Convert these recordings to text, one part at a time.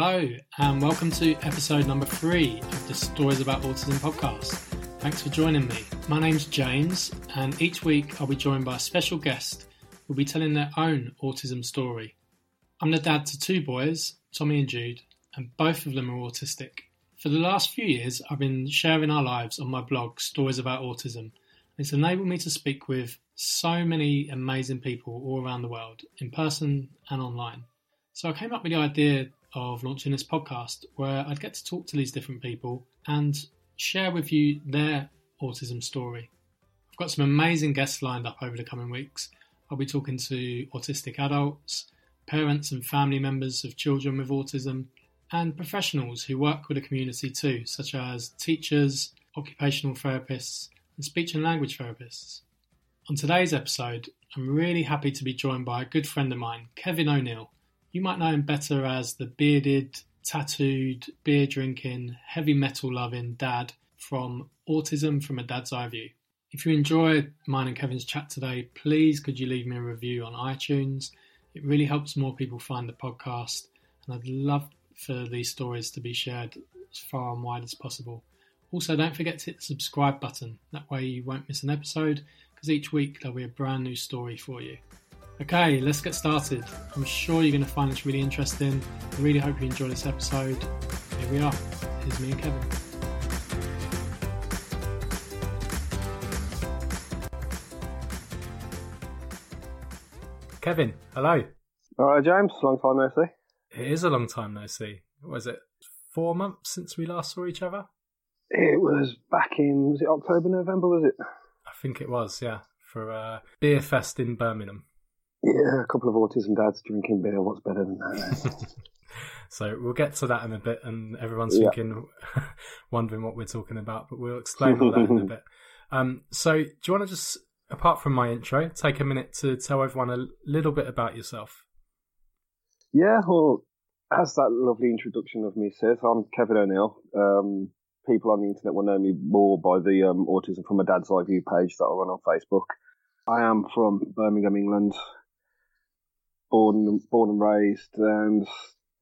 Hello, and welcome to episode number three of the Stories About Autism podcast. Thanks for joining me. My name's James, and each week I'll be joined by a special guest who'll be telling their own autism story. I'm the dad to two boys, Tommy and Jude, and both of them are autistic. For the last few years, I've been sharing our lives on my blog, Stories About Autism. It's enabled me to speak with so many amazing people all around the world, in person and online. So I came up with the idea of launching this podcast where I'd get to talk to these different people and share with you their autism story. I've got some amazing guests lined up over the coming weeks. I'll be talking to autistic adults, parents and family members of children with autism, and professionals who work with the community too, such as teachers, occupational therapists, and speech and language therapists. On today's episode, I'm really happy to be joined by a good friend of mine, Kevin O'Neill. You might know him better as the bearded, tattooed, beer drinking, heavy metal loving dad from Autism from a Dad's Eye View. If you enjoyed mine and Kevin's chat today, please could you leave me a review on iTunes? It really helps more people find the podcast, and I'd love for these stories to be shared as far and wide as possible. Also, don't forget to hit the subscribe button. That way, you won't miss an episode because each week there'll be a brand new story for you. Okay, let's get started. I'm sure you're going to find this really interesting. I really hope you enjoy this episode. Here we are. Here's me and Kevin. Kevin, hello. All right, James. Long time no see. It is a long time no see. Was it four months since we last saw each other? It was back in was it October, November? Was it? I think it was. Yeah, for a beer fest in Birmingham. Yeah, a couple of autism dads drinking beer. What's better than that? so we'll get to that in a bit, and everyone's yeah. thinking, wondering what we're talking about, but we'll explain all that in a bit. Um, so, do you want to just, apart from my intro, take a minute to tell everyone a little bit about yourself? Yeah, well, as that lovely introduction of me says, I'm Kevin O'Neill. Um, people on the internet will know me more by the um, Autism from a Dad's Eye View page that I run on Facebook. I am from Birmingham, England born born and raised, and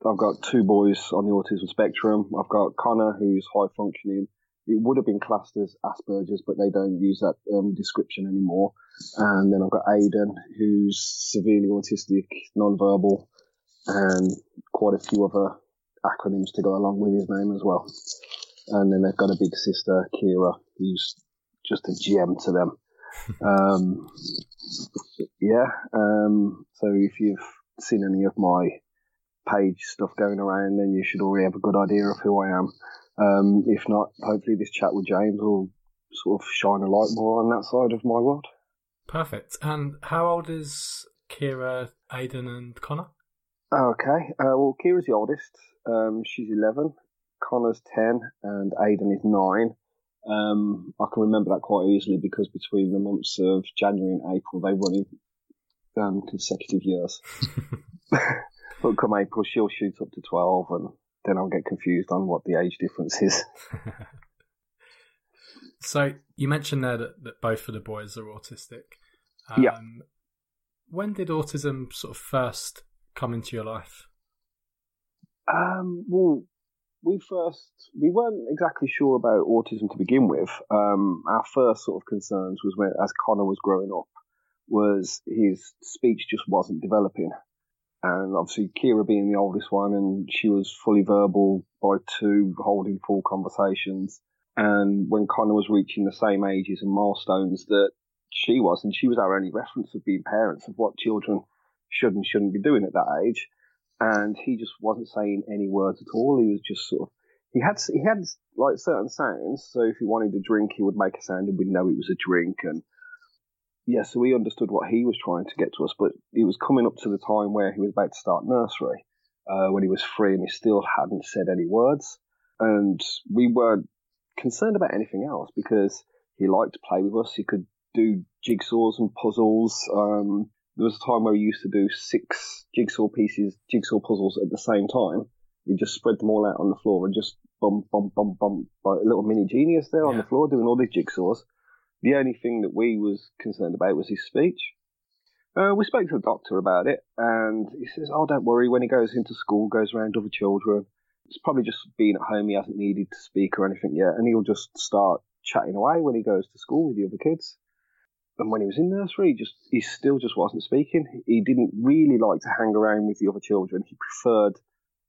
I've got two boys on the autism spectrum. I've got Connor, who's high functioning. It would have been classed as Asperger's, but they don't use that um, description anymore. And then I've got Aiden, who's severely autistic, non-verbal, and quite a few other acronyms to go along with his name as well. And then they've got a big sister, Kira, who's just a gem to them. Um, yeah. Um, so if you've seen any of my page stuff going around, then you should already have a good idea of who I am. Um, if not, hopefully this chat with James will sort of shine a light more on that side of my world. Perfect. And how old is Kira, Aiden, and Connor? Okay. Uh, well, Kira's the oldest. Um, she's 11. Connor's 10, and Aiden is 9. Um, I can remember that quite easily because between the months of January and April, they run in um, consecutive years. but come April, she'll shoot up to 12, and then I'll get confused on what the age difference is. so you mentioned there that, that, both of the boys are autistic. Um, yeah. When did autism sort of first come into your life? Um, well, we first we weren't exactly sure about autism to begin with. Um, our first sort of concerns was when, as Connor was growing up, was his speech just wasn't developing, and obviously Kira being the oldest one, and she was fully verbal by two, holding full conversations. And when Connor was reaching the same ages and milestones that she was, and she was our only reference of being parents of what children should and shouldn't be doing at that age and he just wasn't saying any words at all. He was just sort of he had he had like certain sounds. So if he wanted to drink, he would make a sound, and we'd know it was a drink. And yeah, so we understood what he was trying to get to us. But it was coming up to the time where he was about to start nursery, uh, when he was free, and he still hadn't said any words. And we weren't concerned about anything else because he liked to play with us. He could do jigsaws and puzzles. Um, there was a time where we used to do six jigsaw pieces, jigsaw puzzles at the same time. You just spread them all out on the floor and just bum, bum, bum, bum, like a little mini genius there yeah. on the floor doing all these jigsaws. The only thing that we was concerned about was his speech. Uh, we spoke to the doctor about it, and he says, "Oh, don't worry. When he goes into school, goes around other children, it's probably just being at home. He hasn't needed to speak or anything yet, and he'll just start chatting away when he goes to school with the other kids." And when he was in nursery, he just he still just wasn't speaking. He didn't really like to hang around with the other children. He preferred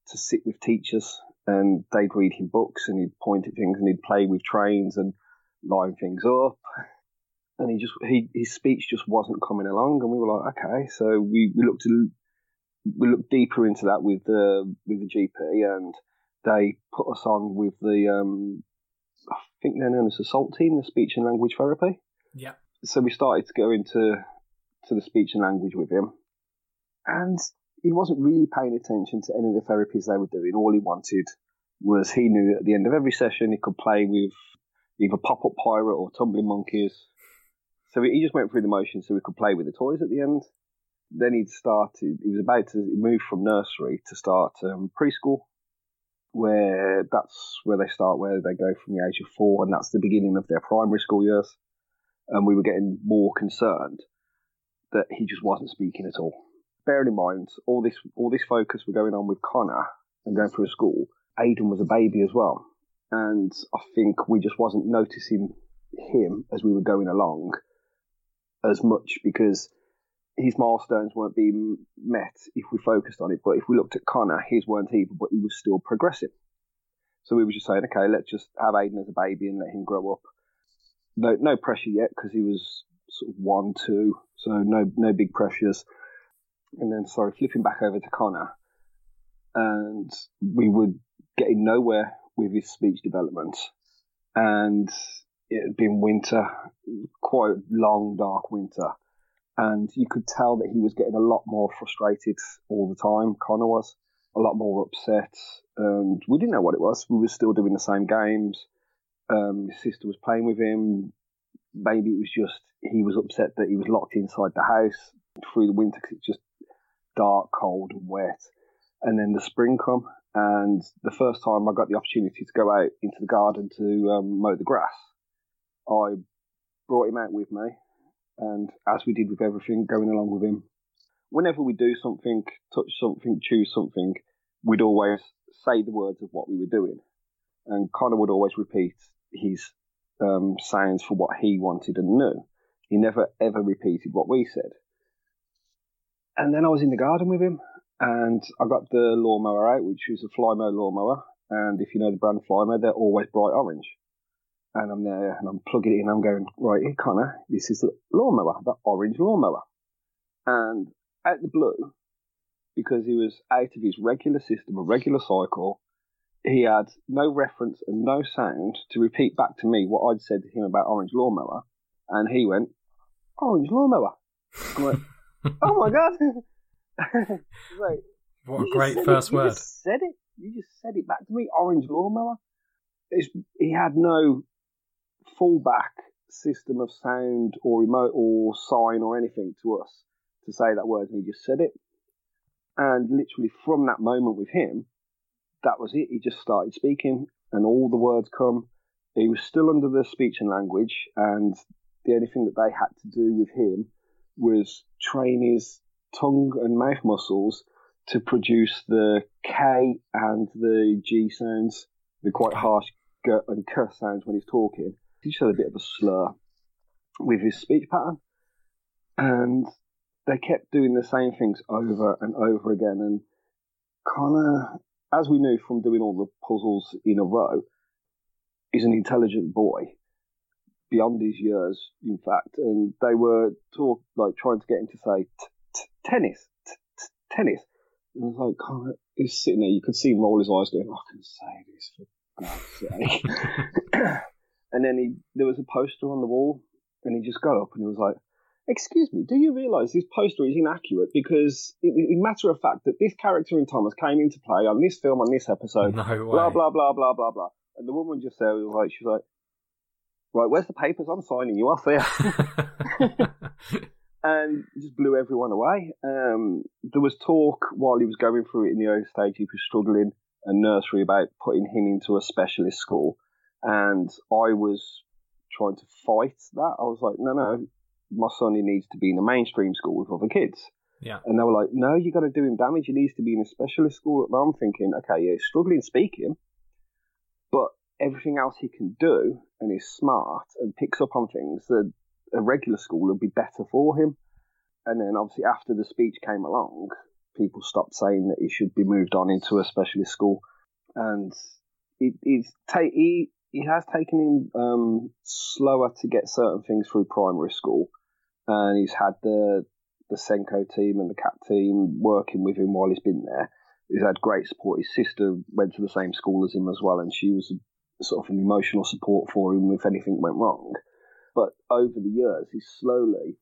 to sit with teachers, and they'd read him books, and he'd point at things, and he'd play with trains and line things up and he just he his speech just wasn't coming along, and we were like, okay, so we, we looked we looked deeper into that with the with the GP, and they put us on with the um, I think they're known as the SALT team, the speech and language therapy. Yeah. So we started to go into to the speech and language with him, and he wasn't really paying attention to any of the therapies they were doing. All he wanted was he knew at the end of every session he could play with either pop up pirate or tumbling monkeys so he just went through the motions so we could play with the toys at the end. Then he'd started, he was about to move from nursery to start um, preschool, where that's where they start, where they go from the age of four, and that's the beginning of their primary school years. And we were getting more concerned that he just wasn't speaking at all. Bearing in mind, all this all this focus we're going on with Connor and going through school, Aidan was a baby as well. And I think we just wasn't noticing him as we were going along as much because his milestones weren't being met if we focused on it. But if we looked at Connor, his weren't either, but he was still progressing. So we were just saying, okay, let's just have Aidan as a baby and let him grow up. No, no pressure yet because he was sort of one, two, so no, no big pressures. And then, sorry, flipping back over to Connor, and we were getting nowhere with his speech development. And it had been winter, quite long, dark winter. And you could tell that he was getting a lot more frustrated all the time. Connor was a lot more upset. And we didn't know what it was. We were still doing the same games. Um, his sister was playing with him. Maybe it was just he was upset that he was locked inside the house through the winter because it's just dark, cold, and wet. And then the spring come, and the first time I got the opportunity to go out into the garden to um, mow the grass, I brought him out with me, and as we did with everything, going along with him, whenever we do something, touch something, choose something, we'd always say the words of what we were doing. And Connor would always repeat his um, for what he wanted and knew. He never ever repeated what we said. And then I was in the garden with him, and I got the lawnmower out, which is a Flymo lawnmower. And if you know the brand Flymo, they're always bright orange and I'm there and I'm plugging it in. I'm going right here, Connor. This is the lawnmower, the orange lawnmower, and out the blue, because he was out of his regular system, a regular cycle, he had no reference and no sound to repeat back to me what I'd said to him about orange lawnmower, and he went orange lawnmower. I'm like, oh my god! like, what a great first it. word! You just said it. You just said it back to me. Orange lawnmower. It's, he had no fallback system of sound or remote or sign or anything to us to say that word, and he just said it. And literally from that moment with him, that was it. He just started speaking, and all the words come. He was still under the speech and language, and the only thing that they had to do with him was train his tongue and mouth muscles to produce the K and the G sounds, the quite harsh G and K sounds when he's talking he just had a bit of a slur with his speech pattern. And they kept doing the same things over and over again. And Connor, as we knew from doing all the puzzles in a row, is an intelligent boy beyond his years, in fact. And they were talk like trying to get him to say tennis, tennis. And I was like, oh, he's sitting there. You could see him roll his eyes, going, "I can say this for God's sake." And then he, there was a poster on the wall, and he just got up and he was like, "Excuse me, do you realise this poster is inaccurate? Because it, it, matter of fact that this character in Thomas came into play on this film on this episode. No way. Blah blah blah blah blah blah." And the woman just there was like, "She's like, right, where's the papers? I'm signing you off here." and just blew everyone away. Um, there was talk while he was going through it in the early stage, he was struggling a nursery about putting him into a specialist school and I was trying to fight that. I was like, no, no, my son he needs to be in a mainstream school with other kids. Yeah. And they were like, no, you got to do him damage. He needs to be in a specialist school. And I'm thinking, okay, yeah, he's struggling speaking, but everything else he can do and is smart and picks up on things that a regular school would be better for him. And then obviously after the speech came along, people stopped saying that he should be moved on into a specialist school. And it, it's ta- he, he has taken him um, slower to get certain things through primary school. And he's had the the SENCO team and the CAP team working with him while he's been there. He's had great support. His sister went to the same school as him as well, and she was sort of an emotional support for him if anything went wrong. But over the years, he's slowly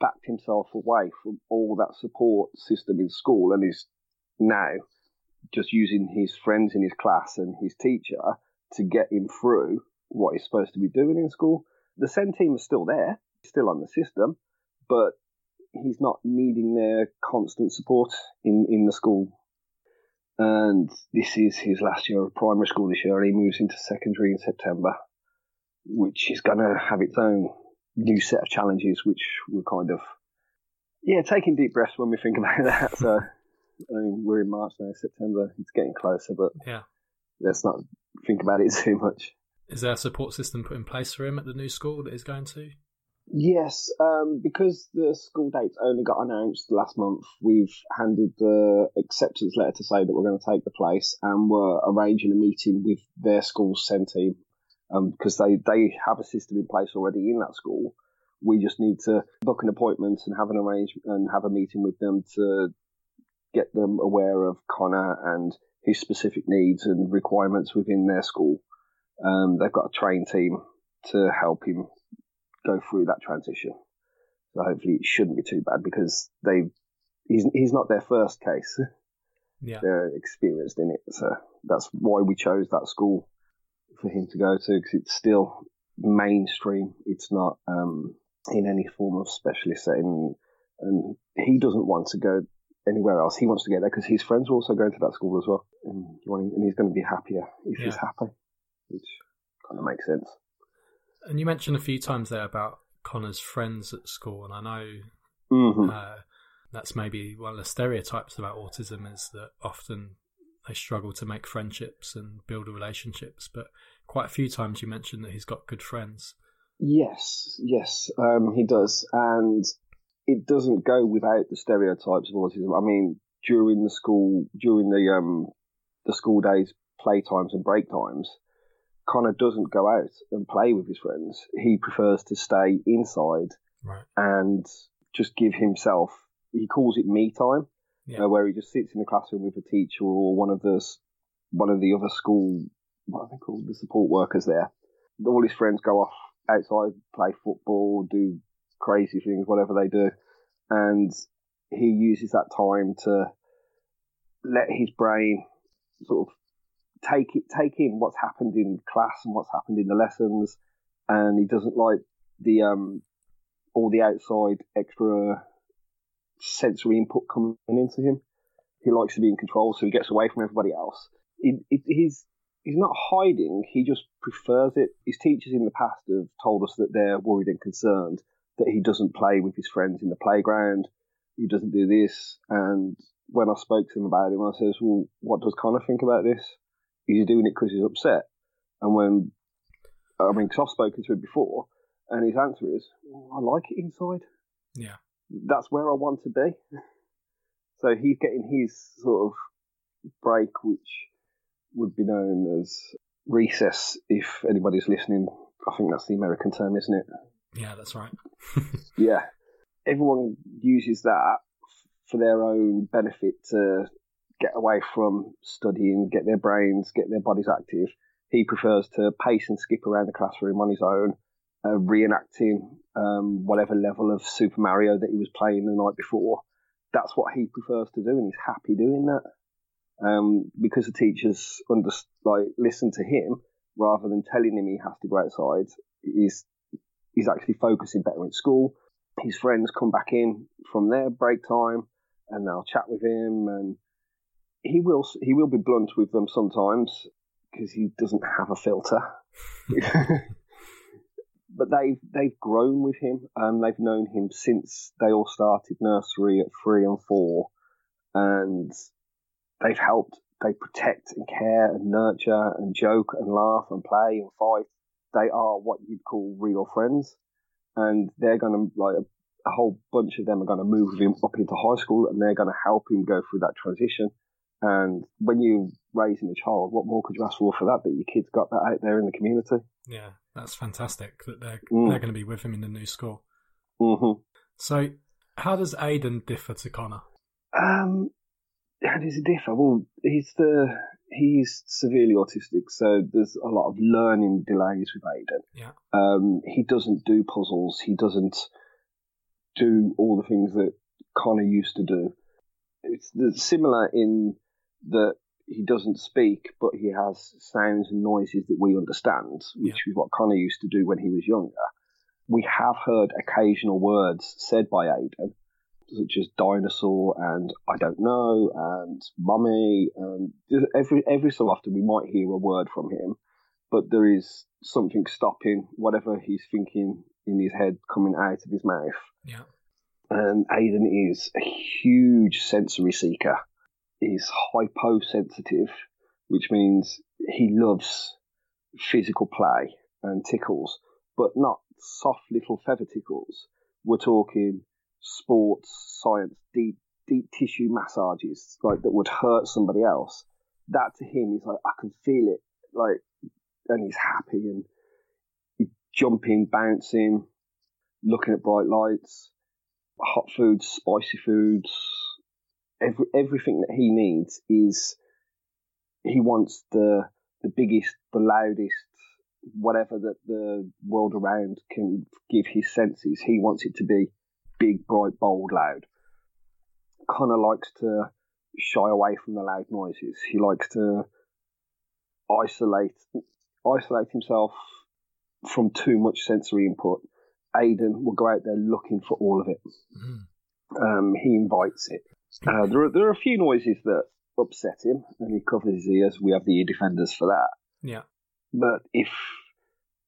backed himself away from all that support system in school and is now just using his friends in his class and his teacher to get him through what he's supposed to be doing in school. The SEN team is still there, still on the system, but he's not needing their constant support in, in the school. And this is his last year of primary school this year, and he moves into secondary in September, which is going to have its own new set of challenges, which we're kind of, yeah, taking deep breaths when we think about that. So, I mean, we're in March now, September, it's getting closer, but yeah, let's not think about it too much. Is there a support system put in place for him at the new school that he's going to? Yes, um, because the school dates only got announced last month, we've handed the acceptance letter to say that we're going to take the place, and we're arranging a meeting with their school's SEN team because um, they they have a system in place already in that school. We just need to book an appointment and have an arrangement and have a meeting with them to get them aware of Connor and his specific needs and requirements within their school. Um, they've got a trained team to help him go through that transition. So hopefully it shouldn't be too bad because they he's he's not their first case. Yeah. They're experienced in it. So that's why we chose that school for him to go to because it's still mainstream. It's not um, in any form of specialist setting, and he doesn't want to go anywhere else. He wants to get there because his friends are also going to that school as well, and, and he's going to be happier if Yeah. he's happy, which kind of makes sense. And you mentioned a few times there about Connor's friends at school, and I know hmm uh, that's maybe one of the stereotypes about autism is that often they struggle to make friendships and build relationships. But quite a few times you mentioned that he's got good friends. Yes, yes, um, he does, and it doesn't go without the stereotypes of autism. I mean, during the school, during the um, the school days, playtimes and break times, Connor doesn't go out and play with his friends. He prefers to stay inside Right. and just give himself. He calls it me time, Yeah. uh, where he just sits in the classroom with a teacher or one of the one of the other school what are they called the support workers there. All his friends go off outside, play football, do crazy things, whatever they do, and he uses that time to let his brain sort of take it take in what's happened in class and what's happened in the lessons, and he doesn't like the um all the outside extra sensory input coming into him. He likes to be in control, so he gets away from everybody else. He's he's not hiding. He just prefers it. His teachers in the past have told us that they're worried and concerned that he doesn't play with his friends in the playground. He doesn't do this. And when I spoke to him about it, I says, "Well, what does Connor think about this? Is he doing it because he's upset?" And when I mean, because I've spoken to him before, and his answer is, well, "I like it inside." Yeah. that's where I want to be. So he's getting his sort of break, which would be known as recess, if anybody's listening. I think that's the American term, isn't it? Yeah, that's right. Yeah. Everyone uses that for their own benefit to get away from studying, get their brains, get their bodies active. He prefers to pace and skip around the classroom on his own, uh, reenacting um, whatever level of Super Mario that he was playing the night before. That's what he prefers to do, and he's happy doing that. Um, because the teachers under, like listen to him rather than telling him he has to go outside. He's he's actually focusing better in school. His friends come back in from their break time, and they'll chat with him, and he will he will be blunt with them sometimes because he doesn't have a filter. but they've they've grown with him and they've known him since they all started nursery at three and four, and they've helped. They protect and care and nurture and joke and laugh and play and fight. They are what you'd call real friends, and they're going to like a, whole bunch of them are going to move him up into high school, and they're going to help him go through that transition. And when you're raising a child, what more could you ask for for that? That your kids got that out there in the community. Yeah, that's fantastic that they're mm. they're going to be with him in the new school. Mm-hmm. So, how does Aiden differ to Connor? Um, how does he differ? Well, he's the he's severely autistic, so there's a lot of learning delays with Aiden. Yeah. Um, he doesn't do puzzles. He doesn't do all the things that Connor used to do. It's similar in that he doesn't speak, but he has sounds and noises that we understand, which yeah. is what Connor used to do when he was younger. We have heard occasional words said by Aiden, such as dinosaur and I don't know and mummy and every every so often we might hear a word from him, but there is something stopping whatever he's thinking in his head coming out of his mouth. Yeah. And Aiden is a huge sensory seeker is hyposensitive, which means he loves physical play and tickles, but not soft little feather tickles. We're talking sports, science, deep deep tissue massages, like that would hurt somebody else. That to him is like I can feel it, like, and he's happy and he's jumping, bouncing, looking at bright lights, hot foods, spicy foods, every, everything that he needs is he wants the the biggest, the loudest, whatever that the world around can give his senses. He wants it to be big, bright, bold, loud. Connor likes to shy away from the loud noises. He likes to isolate isolate himself from too much sensory input. Aiden will go out there looking for all of it. Mm. Um, he invites it. Uh, there, are, there are a few noises that upset him, and he covers his ears. We have the ear defenders for that. Yeah. But if,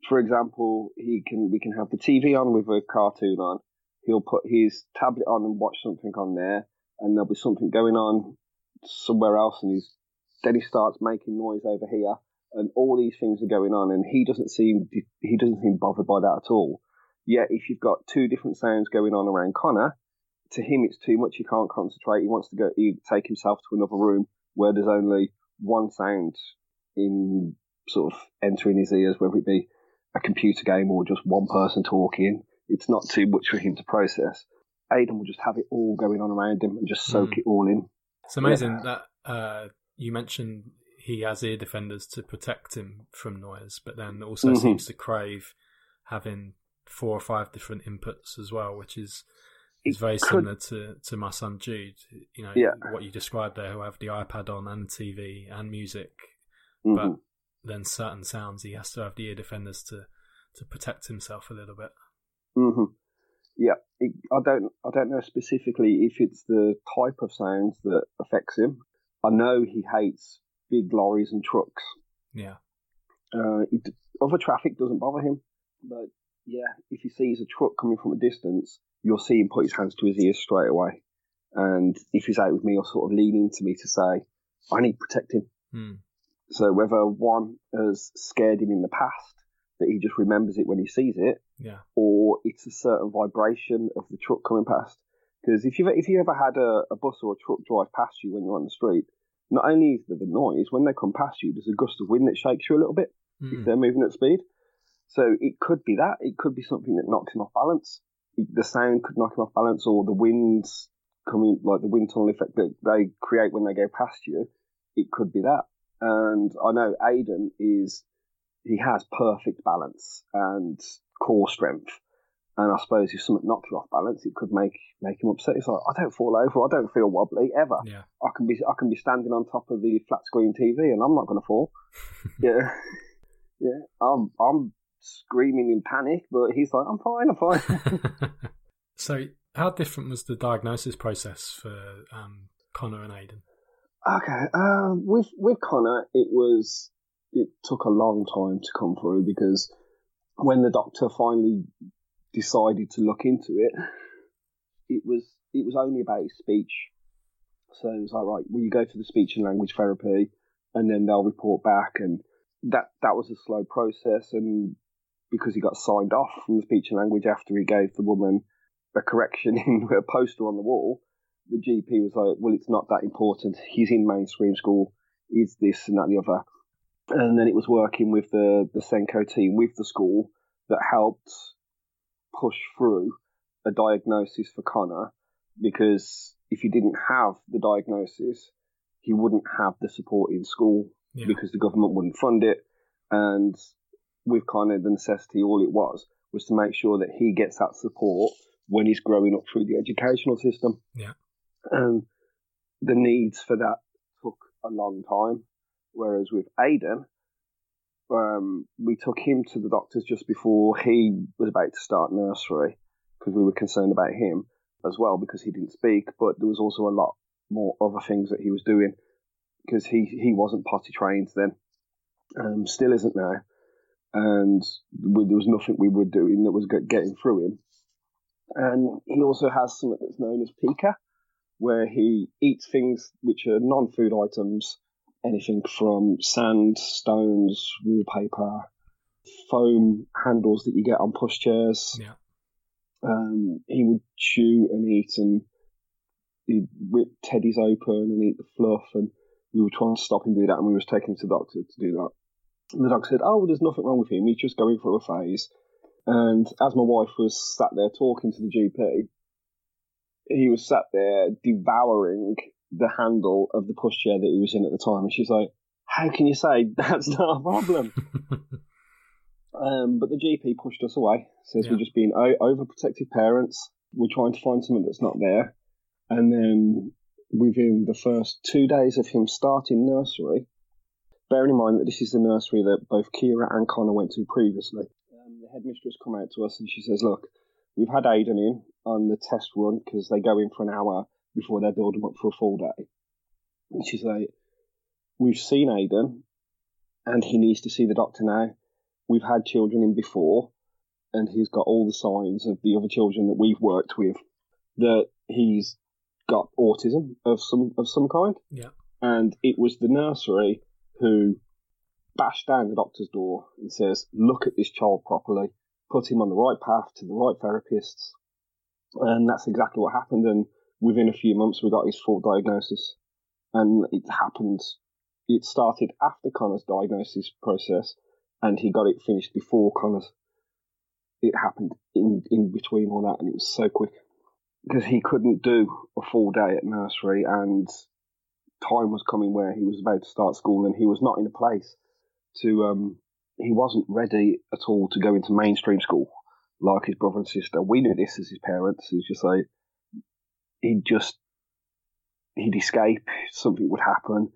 for example, he can, we can have the TV on with a cartoon on. He'll put his tablet on and watch something on there, and there'll be something going on somewhere else, and he's then he starts making noise over here, and all these things are going on, and he doesn't seem he doesn't seem bothered by that at all. Yet, if you've got two different sounds going on around Connor, to him it's too much. He can't concentrate. He wants to go. He take himself to another room where there's only one sound in sort of entering his ears, whether it be a computer game or just one person talking. It's not too much for him to process. Aiden will just have it all going on around him and just soak mm. it all in. It's amazing yeah. that uh, you mentioned he has ear defenders to protect him from noise, but then also mm-hmm. seems to crave having four or five different inputs as well, which is it's very could, similar to, to my son Jude. You know, yeah. what you described there, who have the iPad on and the TV and music, mm-hmm. but then certain sounds he has to have the ear defenders to to protect himself a little bit. Mm-hmm. Yeah, it, I don't I don't know specifically if it's the type of sounds that affects him. I know he hates big lorries and trucks. Yeah. Uh, it, other traffic doesn't bother him, but yeah, if he sees a truck coming from a distance, you'll see him put his hands to his ears straight away. And if he's out with me, or sort of leaning to me to say, I need protecting. protect. Hmm. So whether one has scared him in the past, that he just remembers it when he sees it, yeah. or it's a certain vibration of the truck coming past. Because if you've if you ever had a, a, bus or a truck drive past you when you're on the street, not only is there the noise, when they come past you, there's a gust of wind that shakes you a little bit mm. if they're moving at speed. So it could be that. It could be something that knocks him off balance. The sound could knock him off balance, or the winds coming, like the wind tunnel effect that they create when they go past you. It could be that. And I know Aiden is, he has perfect balance and core strength. And I suppose if something knocks you off balance, it could make make him upset. It's like I don't fall over, I don't feel wobbly ever. Yeah. I can be I can be standing on top of the flat screen TV and I'm not going to fall. yeah, yeah. I'm I'm screaming in panic, but he's like, I'm fine, I'm fine. so, how different was the diagnosis process for um, Connor and Aiden? Okay, uh, with with Connor, it was it took a long time to come through because when the doctor finally decided to look into it, it was it was only about his speech. So it was like, right, well, you go to the speech and language therapy, and then they'll report back, and that that was a slow process, and because he got signed off from the speech and language after he gave the woman a correction in a poster on the wall, the GP was like, well, it's not that important. He's in mainstream school. Is this and that and the other. And then it was working with the, the SENCO team with the school that helped push through a diagnosis for Connor because if he didn't have the diagnosis, he wouldn't have the support in school yeah. because the government wouldn't fund it. And with kind of the necessity, all it was was to make sure that he gets that support when he's growing up through the educational system. Yeah. And the needs for that took a long time. Whereas with Aiden, um, we took him to the doctors just before he was about to start nursery because we were concerned about him as well because he didn't speak. But there was also a lot more other things that he was doing because he, he wasn't potty trained then, um, still isn't now. And we, there was nothing we were doing that was getting through him. And he also has something that's known as pica, where he eats things which are non food items anything from sand, stones, wallpaper, foam handles that you get on pushchairs. Yeah. Um, he would chew and eat and he'd rip teddies open and eat the fluff and we were trying to stop him do that and we was taking him to the doctor to do that. The doctor said, oh, well, there's nothing wrong with him. He's just going through a phase. And as my wife was sat there talking to the GP, he was sat there devouring the handle of the pushchair that he was in at the time, and she's like, "How can you say that's not a problem?" um, but the GP pushed us away. Says yeah. we're just being o- overprotective parents. We're trying to find something that's not there, and then within the first two days of him starting nursery, bearing in mind that this is the nursery that both Kira and Connor went to previously, um, the headmistress come out to us and she says, "Look, we've had Aidan in on the test run because they go in for an hour before they build them up for a full day. And she's like, We've seen Aidan, and he needs to see the doctor now. We've had children in before and he's got all the signs of the other children that we've worked with that he's got autism of some of some kind. Yeah. And it was the nursery who bashed down the doctor's door and says, Look at this child properly, put him on the right path to the right therapists. And that's exactly what happened. And within a few months, we got his full diagnosis. And it happened, it started after Connor's diagnosis process, and he got it finished before Connor's. It happened in, in between all that, and it was so quick. Because he couldn't do a full day at nursery, and time was coming where he was about to start school, and he was not in a place to, um, he wasn't ready at all to go into mainstream school like his brother and sister. We knew this as his parents. It was just like, he'd just he'd escape, something would happen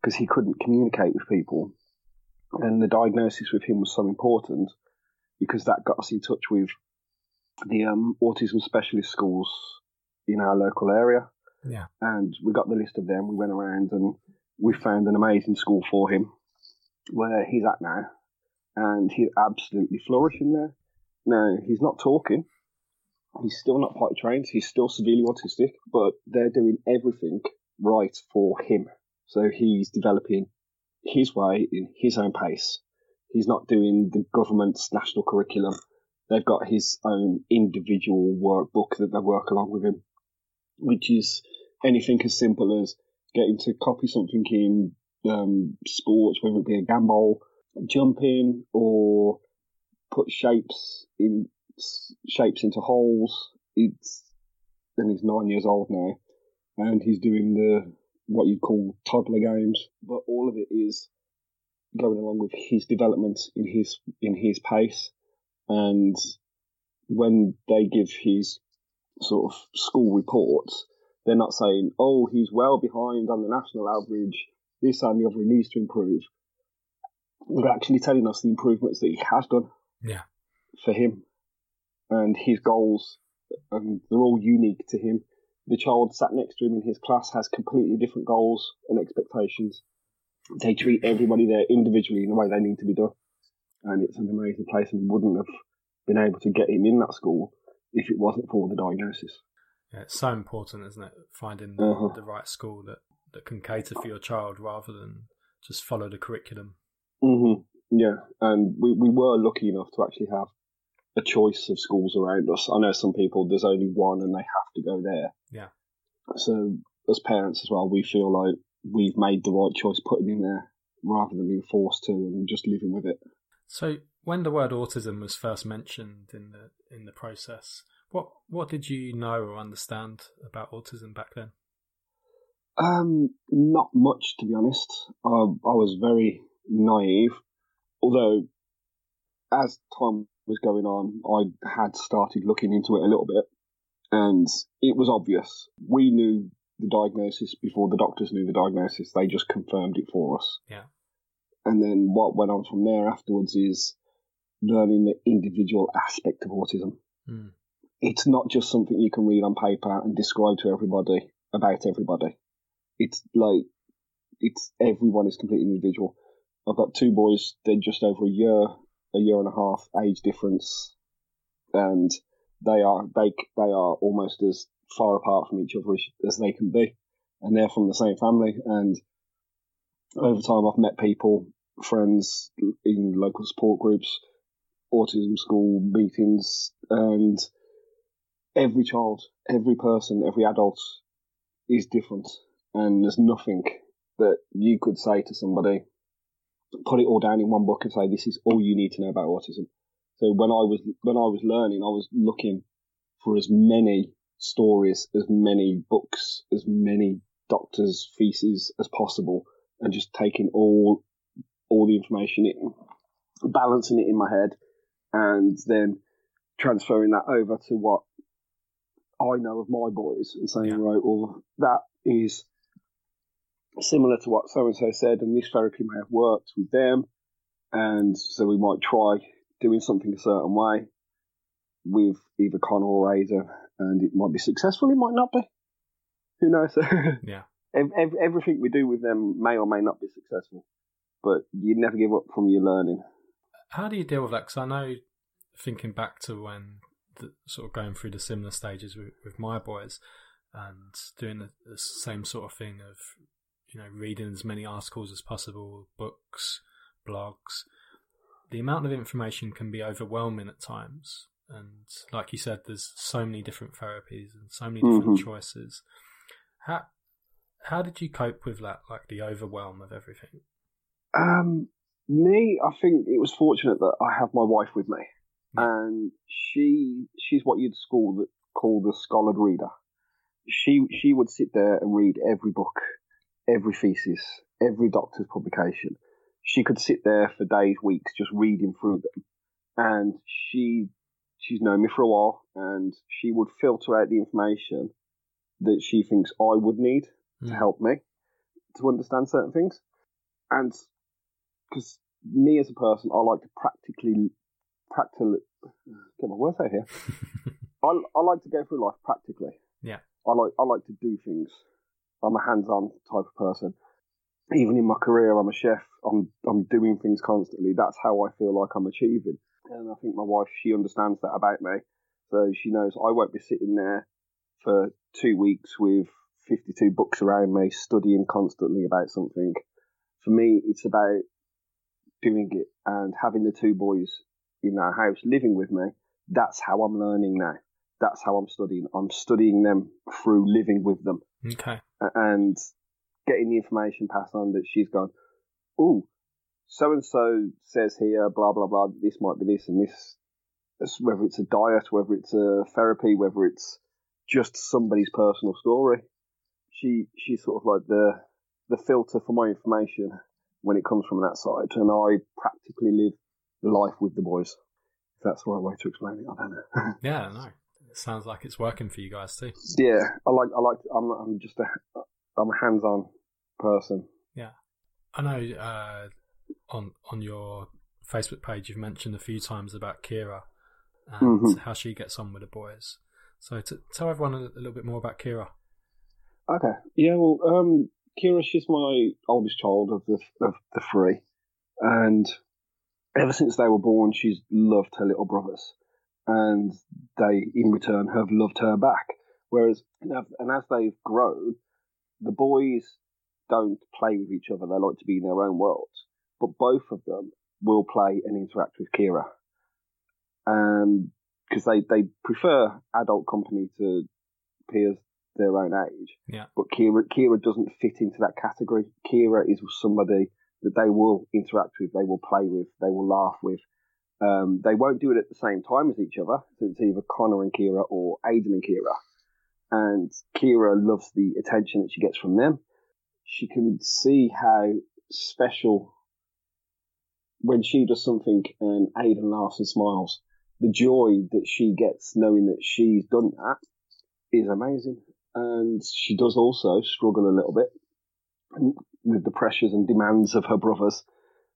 because he couldn't communicate with people. And the diagnosis with him was so important because that got us in touch with the um, autism specialist schools in our local area. Yeah. And we got the list of them. We went around and we found an amazing school for him where he's at now. And he's absolutely flourishing there. Now, he's not talking, He's still not potty trained. He's still severely autistic, but they're doing everything right for him. So he's developing his way in his own pace. He's not doing the government's national curriculum. They've got his own individual workbook that they work along with him, which is anything as simple as getting to copy something in um, sports, whether it be a gambol, jumping, or put shapes in shapes into holes. It's and he's nine years old now, and he's doing the what you'd call toddler games. But all of it is going along with his development in his in his pace. And when they give his sort of school reports, they're not saying, "Oh, he's well behind on the national average. This and the other he needs to improve." They're actually telling us the improvements that he has done. Yeah. For him, and his goals, and they're all unique to him. The child sat next to him in his class has completely different goals and expectations. They treat everybody there individually in the way they need to be done. and it's an amazing place, and wouldn't have been able to get him in that school if it wasn't for the diagnosis. Yeah, it's so important, isn't it? Finding the, uh-huh. the right school that, that can cater for your child rather than just follow the curriculum. Mm-hmm. Yeah, and we, we were lucky enough to actually have a choice of schools around us. I know some people there's only one and they have to go there. Yeah. So as parents as well, we feel like we've made the right choice putting in there rather than being forced to and just living with it. So when the word autism was first mentioned in the in the process, what what did you know or understand about autism back then? Um, not much to be honest. I, I was very naive, although as time was going on, I had started looking into it a little bit, and it was obvious. We knew the diagnosis before the doctors knew the diagnosis. They just confirmed it for us. Yeah. And then what went on from there afterwards is learning the individual aspect of autism. Mm. It's not just something you can read on paper and describe to everybody about everybody. It's like it's everyone is completely individual. I've got two boys. They're just over a year, a year and a half age difference, and they are they they are almost as far apart from each other as, as they can be, and they're from the same family. And over time, I've met people, friends in local support groups, autism school meetings, and every child, every person, every adult is different, and there's nothing that you could say to somebody, put it all down in one book and say this is all you need to know about autism. So when I was when I was learning, I was looking for as many stories, as many books, as many doctors' theses as possible, and just taking all all the information in, balancing it in my head, and then transferring that over to what I know of my boys and saying, yeah. right, well, that is similar to what so and so said, and this therapy may have worked with them, and so we might try doing something a certain way with either Connor or Ada, and it might be successful, it might not be. Who knows? yeah. everything we do with them may or may not be successful, but you never give up from your learning. How do you deal with that? Because I know, thinking back to when the, sort of going through the similar stages with, with my boys and doing the, the, same sort of thing of you know reading as many articles as possible, books, blogs. The amount of information can be overwhelming at times, and like you said, there's so many different therapies and so many different mm-hmm. choices. How how did you cope with that, like the overwhelm of everything? Um, me, I think it was fortunate that I have my wife with me, yeah. and she she's what you'd school that call the scholared reader. She she would sit there and read every book, every thesis, every doctor's publication. She could sit there for days, weeks, just reading through them, and she she's known me for a while, and she would filter out the information that she thinks I would need mm. to help me to understand certain things, and because me as a person, I like to practically, practically, get my words out here. I, I like to go through life practically. Yeah. I like I like to do things. I'm a hands-on type of person. Even in my career, I'm a chef. I'm I'm doing things constantly. That's how I feel like I'm achieving. And I think my wife she understands that about me. So she knows I won't be sitting there for two weeks with 52 books around me, studying constantly about something. For me, it's about doing it and having the two boys in our house living with me, that's how I'm learning now. That's how I'm studying. I'm studying them through living with them. Okay. And getting the information passed on that she's gone, oh, so and so says here, blah, blah, blah, this might be this and this. Whether it's a diet, whether it's a therapy, whether it's just somebody's personal story. She she's sort of like the the filter for my information when it comes from that side, and I practically live life with the boys. If that's the right way to explain it, I don't know. yeah, no, it sounds like it's working for you guys too. Yeah, I like, I like, I'm, I'm just a, I'm a hands-on person. Yeah, I know. Uh, on on your Facebook page, you've mentioned a few times about Kira and mm-hmm. how she gets on with the boys. So, to, tell everyone a, a little bit more about Kira. Okay. Yeah. Well, um, Kira, she's my oldest child of the of the three, and ever since they were born, she's loved her little brothers, and they, in return, have loved her back. Whereas, and as they've grown, the boys don't play with each other; they like to be in their own worlds. But both of them will play and interact with Kira, um, because they they prefer adult company to peers their own age. Yeah. But Kira Kira doesn't fit into that category. Kira is somebody that they will interact with, they will play with, they will laugh with. Um, they won't do it at the same time as each other. So it's either Connor and Kira or Aiden and Kira. And Kira loves the attention that she gets from them. She can see how special when she does something and Aiden laughs and smiles. The joy that she gets knowing that she's done that is amazing. And she does also struggle a little bit with the pressures and demands of her brothers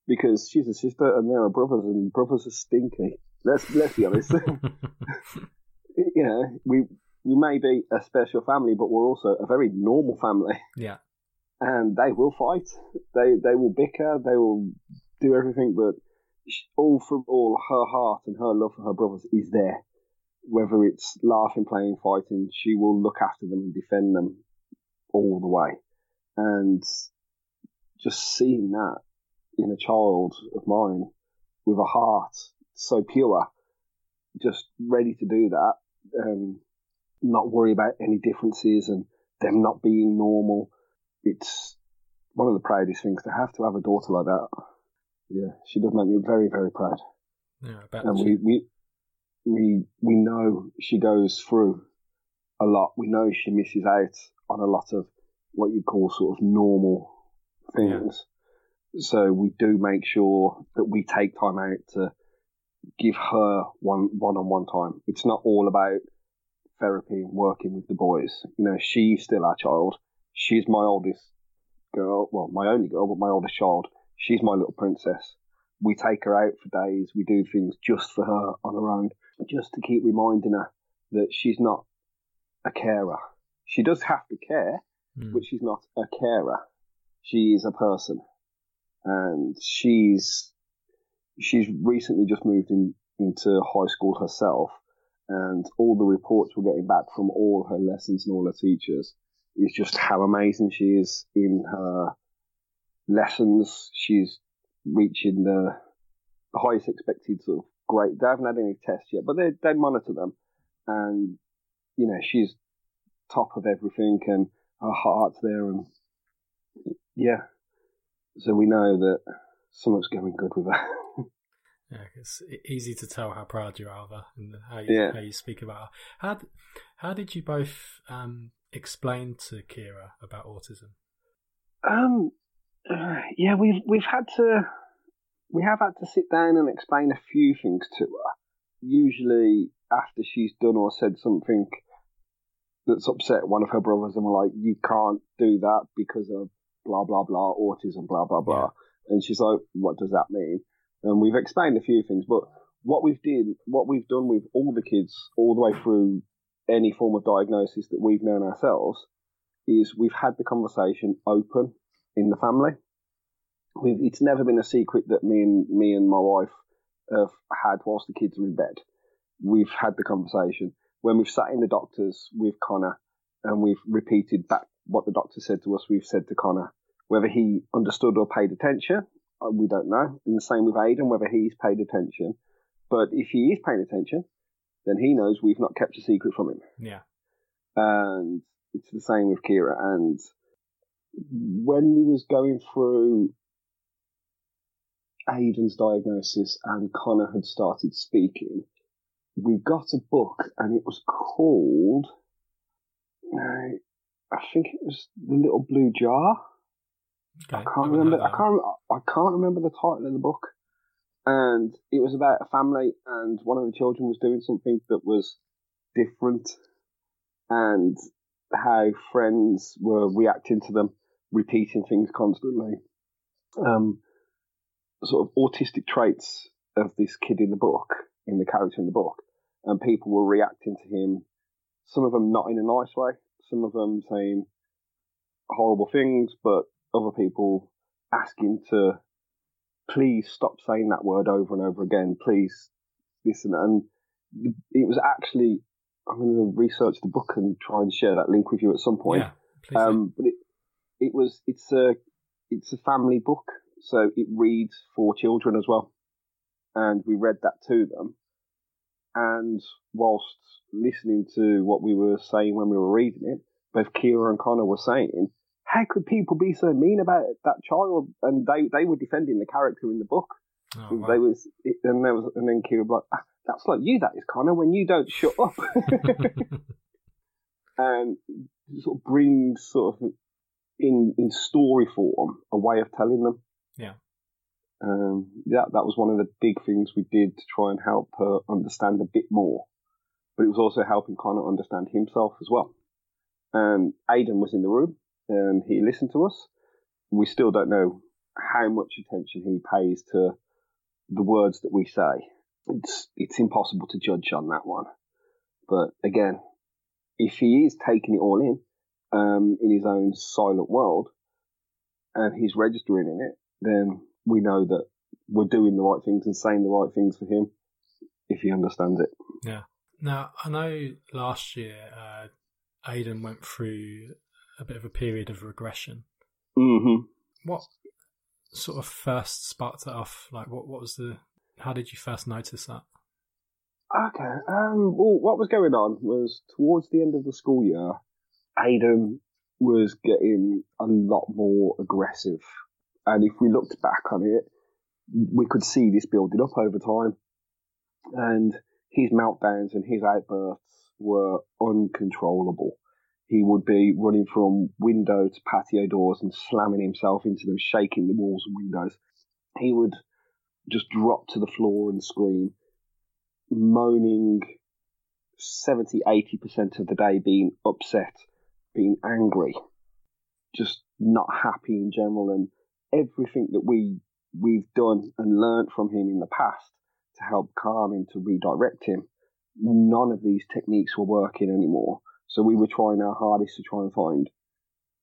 because she's a sister and they're brothers and brothers are stinky. Let's let's be honest. you know, we we may be a special family, but we're also a very normal family. Yeah. And they will fight. They they will bicker. They will do everything, but all from all, her heart and her love for her brothers is there. Whether it's laughing, playing, fighting, she will look after them and defend them all the way. And just seeing that in a child of mine with a heart so pure, just ready to do that, um, not worry about any differences and them not being normal. It's one of the proudest things to have to have a daughter like that. Yeah, she does make me very, very proud. Yeah. And we, we, we, we know she goes through a lot. We know she misses out on a lot of what you call sort of normal things. Yeah. So we do make sure that we take time out to give her one one on one time. It's not all about therapy and working with the boys. You know, she's still our child. She's my oldest girl, well, my only girl, but my oldest child. She's my little princess. We take her out for days. We do things just for her on her own, just to keep reminding her that she's not a carer. She does have to care, mm. but she's not a carer she is a person, and she's she's recently just moved in into high school herself, and all the reports we're getting back from all her lessons and all her teachers is just how amazing she is in her lessons. She's reaching the, the highest expected sort of grade. They haven't had any tests yet, but they they monitor them, and you know she's top of everything, and her heart's there, and yeah. So we know that something's going good with her. yeah, it's easy to tell how proud you are of her and how you, yeah. how you speak about her. How how did you both um, explain to Kira about autism? Um, uh, yeah, we've we've had to we have had to sit down and explain a few things to her. Usually after she's done or said something that's upset one of her brothers, and we're like, "You can't do that because of blah blah blah autism blah blah blah yeah. and she's like what does that mean and we've explained a few things but what we've did what we've done with all the kids all the way through any form of diagnosis that we've known ourselves is we've had the conversation open in the family we've, it's never been a secret that me and me and my wife have had whilst the kids are in bed we've had the conversation when we've sat in the doctors with Connor and we've repeated back what the doctor said to us, we've said to Connor. Whether he understood or paid attention, uh, we don't know. And the same with Aidan, whether he's paid attention. But if he is paying attention, then he knows we've not kept a secret from him. Yeah. And it's the same with Kira. And when we was going through Aiden's diagnosis and Connor had started speaking, we got a book and it was called. I think it was the little blue jar. Okay, I can't remember. I can't. I can't remember the title of the book. And it was about a family, and one of the children was doing something that was different, and how friends were reacting to them, repeating things constantly. Um, sort of autistic traits of this kid in the book, in the character in the book, and people were reacting to him. Some of them not in a nice way, some of them saying horrible things, but other people asking to please stop saying that word over and over again. Please listen. And it was actually, I'm going to research the book and try and share that link with you at some point. Yeah, um, but it, it was, it's a, it's a family book. So it reads for children as well. And we read that to them. And whilst listening to what we were saying when we were reading it, both Kira and Connor were saying, how could people be so mean about that child? And they, they were defending the character in the book. Oh, wow. They was, and there was, and then Kira was like, ah, that's like you, that is Connor, when you don't shut up. and sort of brings sort of in, in story form a way of telling them. Yeah. Um, that that was one of the big things we did to try and help her understand a bit more. But it was also helping Connor understand himself as well. And Aidan was in the room and he listened to us. We still don't know how much attention he pays to the words that we say. It's it's impossible to judge on that one. But again, if he is taking it all in um, in his own silent world and he's registering in it, then we know that we're doing the right things and saying the right things for him if he understands it. Yeah. Now, I know last year uh, Aidan went through a bit of a period of regression. Mm-hmm. What sort of first sparked that off? Like, what, what was the, how did you first notice that? Okay. Um, well, what was going on was towards the end of the school year, Aidan was getting a lot more aggressive and if we looked back on it, we could see this building up over time. And his meltdowns and his outbursts were uncontrollable. He would be running from window to patio doors and slamming himself into them, shaking the walls and windows. He would just drop to the floor and scream, moaning 70, 80% of the day being upset, being angry, just not happy in general and everything that we we've done and learned from him in the past to help calm him to redirect him. None of these techniques were working anymore. So we were trying our hardest to try and find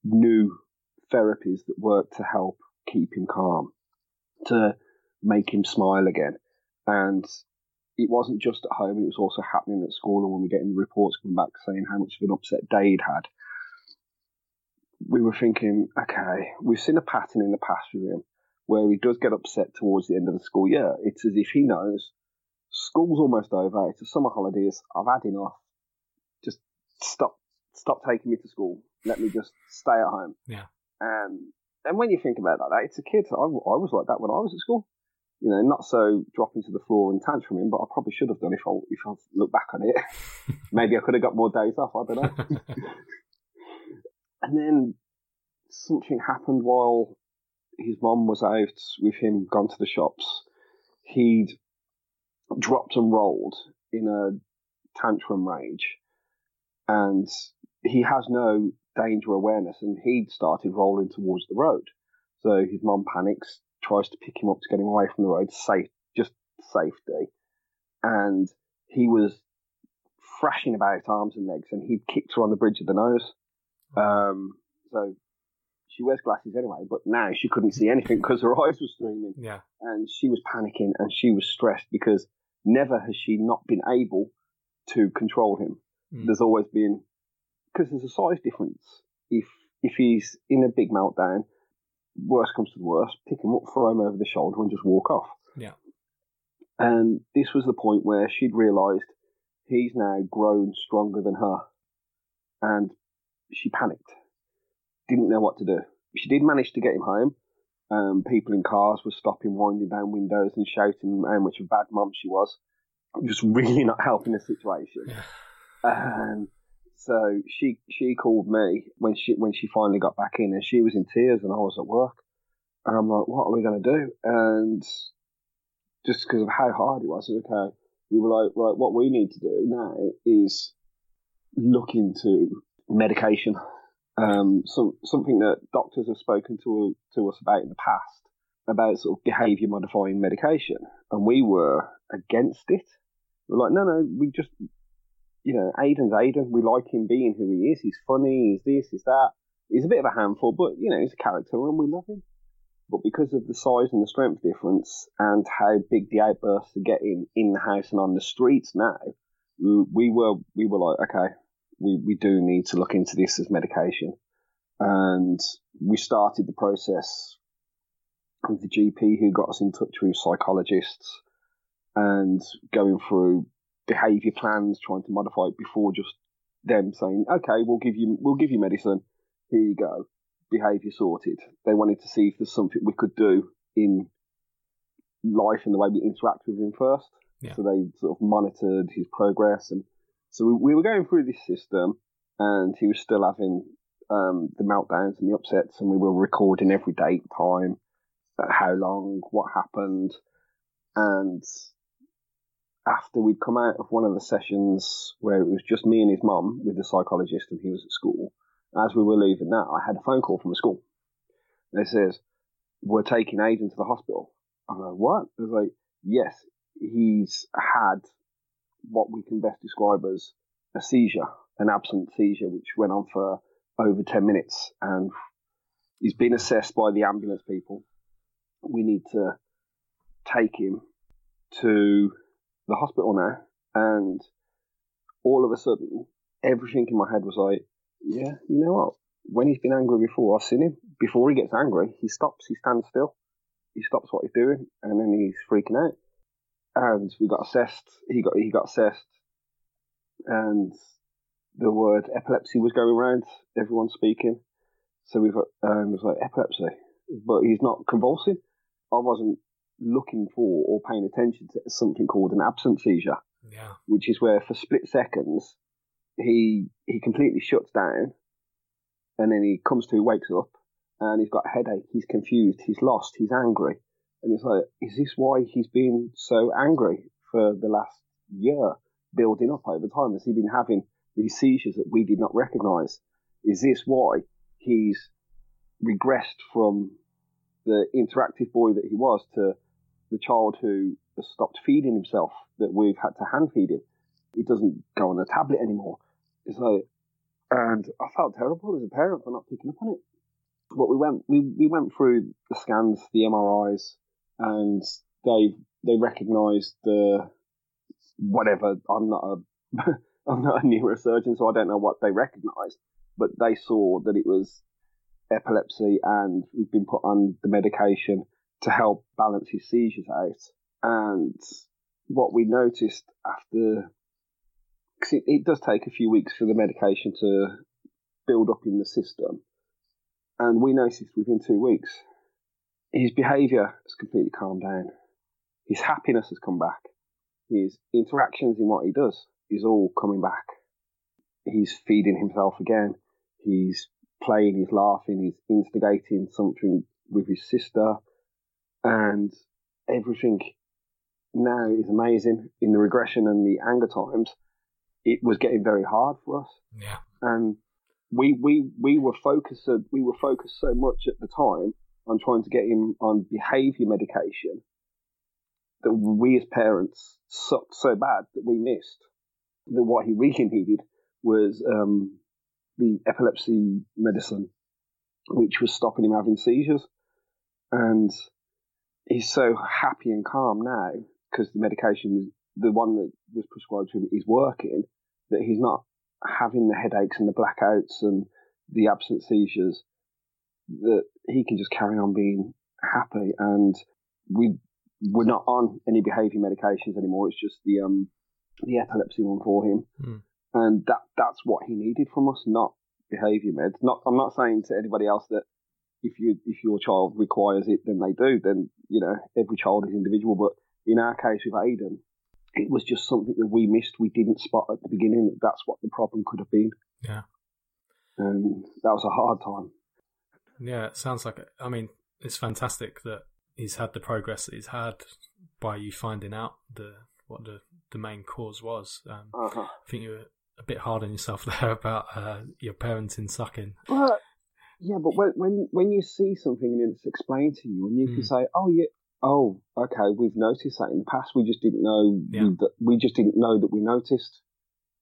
new therapies that work to help keep him calm, to make him smile again. And it wasn't just at home, it was also happening at school. And when we are getting reports coming back saying how much of an upset day he'd had, we were thinking, okay, we've seen a pattern in the past with him where he does get upset towards the end of the school year. It's as if he knows school's almost over. It's the summer holidays. I've had enough. Just stop, stop taking me to school. Let me just stay at home. Yeah. And and when you think about that, it's a kid. I, I was like that when I was at school. You know, not so dropping to the floor and tantruming, but I probably should have done if I if I look back on it. Maybe I could have got more days off. I don't know. And then something happened while his mom was out with him, gone to the shops. He'd dropped and rolled in a tantrum rage, and he has no danger awareness, and he'd started rolling towards the road. So his mom panics, tries to pick him up to get him away from the road, safe, just safety, and he was thrashing about arms and legs, and he'd kicked her on the bridge of the nose. Um, so she wears glasses anyway, but now she couldn't see anything because her eyes were streaming. Yeah. And she was panicking and she was stressed because never has she not been able to control him. Mm. There's always been, because there's a size difference. If, if he's in a big meltdown, worst comes to the worst, pick him up, throw him over the shoulder and just walk off. Yeah. And this was the point where she'd realised he's now grown stronger than her. And she panicked, didn't know what to do. She did manage to get him home. Um, people in cars were stopping, winding down windows and shouting how much of a bad mum she was. Just really not helping the situation. Um, so she she called me when she when she finally got back in, and she was in tears, and I was at work, and I'm like, what are we going to do? And just because of how hard it was, okay, we were like, right, what we need to do now is look into medication. Um, so, something that doctors have spoken to to us about in the past about sort of behaviour modifying medication, and we were against it. We are like, no, no, we just, you know, Aiden's Aiden. We like him being who he is. He's funny. He's this. He's that. He's a bit of a handful, but you know, he's a character, and we love him. But because of the size and the strength difference and how big the outbursts are getting in the house and on the streets now, we were we were like, okay, we, we do need to look into this as medication. And we started the process with the GP who got us in touch with psychologists and going through behaviour plans, trying to modify it before just them saying, okay, we'll give you we'll give you medicine. Here you go, behaviour sorted. They wanted to see if there's something we could do in life and the way we interact with him first. Yeah. So they sort of monitored his progress, and so we, we were going through this system, and he was still having um, the meltdowns and the upsets, and we were recording every date, time, uh, how long, what happened, and after we'd come out of one of the sessions where it was just me and his mum with the psychologist and he was at school, as we were leaving that, I had a phone call from the school. They says, we're taking Aidan to the hospital. I'm like, what? Was like, yes, he's had what we can best describe as a seizure, an absent seizure, which went on for over 10 minutes. And he's been assessed by the ambulance people. We need to take him to the hospital now. And all of a sudden, everything in my head was like, yeah, you know what? When he's been angry before, I've seen him. Before he gets angry, he stops, he stands still. He stops what he's doing, and then he's freaking out and we got assessed. He got he got assessed, and the word epilepsy was going around. Everyone speaking, so we've um, was like epilepsy, but he's not convulsing. I wasn't looking for or paying attention to something called an absent seizure, yeah. which is where for split seconds he he completely shuts down, and then he comes to, wakes up, and he's got a headache. He's confused. He's lost. He's angry and it's like, is this why he's been so angry for the last year, building up over time? Has he been having these seizures that we did not recognize? Is this why he's regressed from the interactive boy that he was to the child who has stopped feeding himself that we've had to hand feed him? He doesn't go on a tablet anymore. It's like, and I felt terrible as a parent for not picking up on it. But we went, we, we went through the scans, the MRIs, and they they recognised the whatever. I'm not a I'm not a neurosurgeon, so I don't know what they recognised, but they saw that it was epilepsy, and we've been put on the medication to help balance his seizures out. And what we noticed after, because it, it does take a few weeks for the medication to build up in the system, and we noticed within two weeks his behaviour has completely calmed down. His happiness has come back. His interactions in what he does is all coming back. He's feeding himself again. He's playing, he's laughing, he's instigating something with his sister, and everything now is amazing. In the regression and the anger times, it was getting very hard for us. Yeah. And we we we were focused we were focused so much at the time on trying to get him on behaviour medication that we as parents sucked so bad that we missed that what he really needed was um, the epilepsy medicine, which was stopping him having seizures. And he's so happy and calm now because the medication, the one that was prescribed to him, is working. That he's not having the headaches and the blackouts and the absent seizures that he can just carry on being happy. And we we're not on any behaviour medications anymore. It's just the um the epilepsy one for him, mm. and that that's what he needed from us, not behaviour meds. Not I'm not saying to anybody else that if you if your child requires it, then they do. Then you know every child is individual, but in our case with Aiden, it was just something that we missed. We didn't spot at the beginning that that's what the problem could have been. Yeah, and that was a hard time. Yeah, it sounds like. I mean, it's fantastic that he's had the progress that he's had by you finding out the what the the main cause was. Um, uh-huh. I think you were a bit hard on yourself there about uh, your parenting sucking. But, yeah, but when when when you see something and it's explained to you, and you mm. can say, "Oh yeah, oh okay, we've noticed that in the past. We just didn't know yeah. that we just didn't know that we noticed."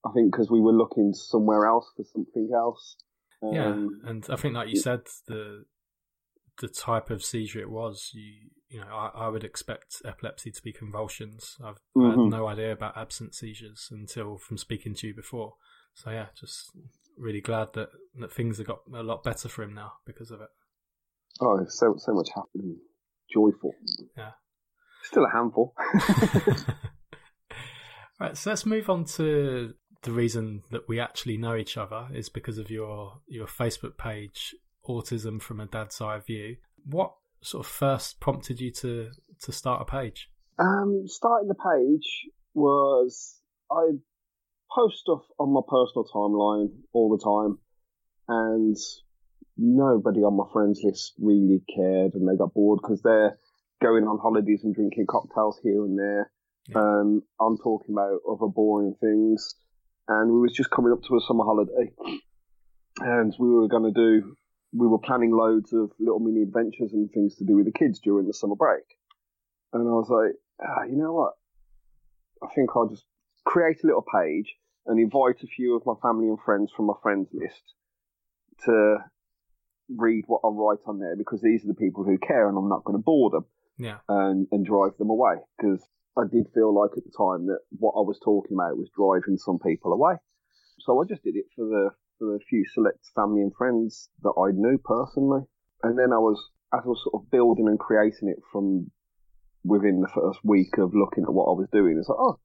I think because we were looking somewhere else for something else. Um, yeah, and I think, like you said, the the type of seizure it was, you you know, I, I would expect epilepsy to be convulsions. I've mm-hmm. had no idea about absent seizures until from speaking to you before. So yeah, just really glad that, that things have got a lot better for him now because of it. Oh, so so much happening, joyful. Yeah, still a handful. right, so let's move on to the reason that we actually know each other is because of your your Facebook page, Autism from a Dad's Eye View. What sort of first prompted you to to start a page? Um, starting the page was I post stuff on my personal timeline all the time, and nobody on my friends list really cared, and they got bored because they're going on holidays and drinking cocktails here and there. Yeah. Um, I'm talking about other boring things, and we was just coming up to a summer holiday, and we were going to do we were planning loads of little mini adventures and things to do with the kids during the summer break. And I was like, ah, you know what? I think I'll just create a little page and invite a few of my family and friends from my friends list to read what I write on there because these are the people who care and I'm not going to bore them yeah. and, and drive them away because I did feel like at the time that what I was talking about was driving some people away. So I just did it for the for a few select family and friends that I knew personally. And then I was, as I was sort of building and creating it from within the first week of looking at what I was doing, it's like, oh,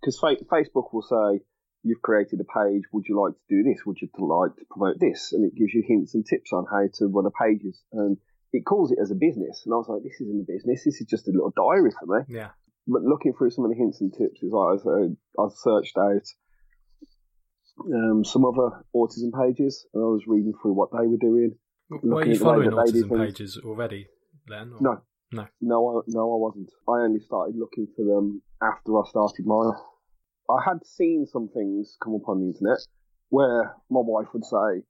because fa- Facebook will say, you've created a page, would you like to do this? Would you like to promote this? And it gives you hints and tips on how to run a pages. And it calls it as a business. And I was like, this isn't a business. This is just a little diary for me. Yeah. But looking through some of the hints and tips, is like I, I searched out um, some other autism pages, and I was reading through what they were doing. Were you following autism pages already then? Or? No, no, no, I, no, I wasn't. I only started looking for them after I started mine. I had seen some things come up on the internet where my wife would say,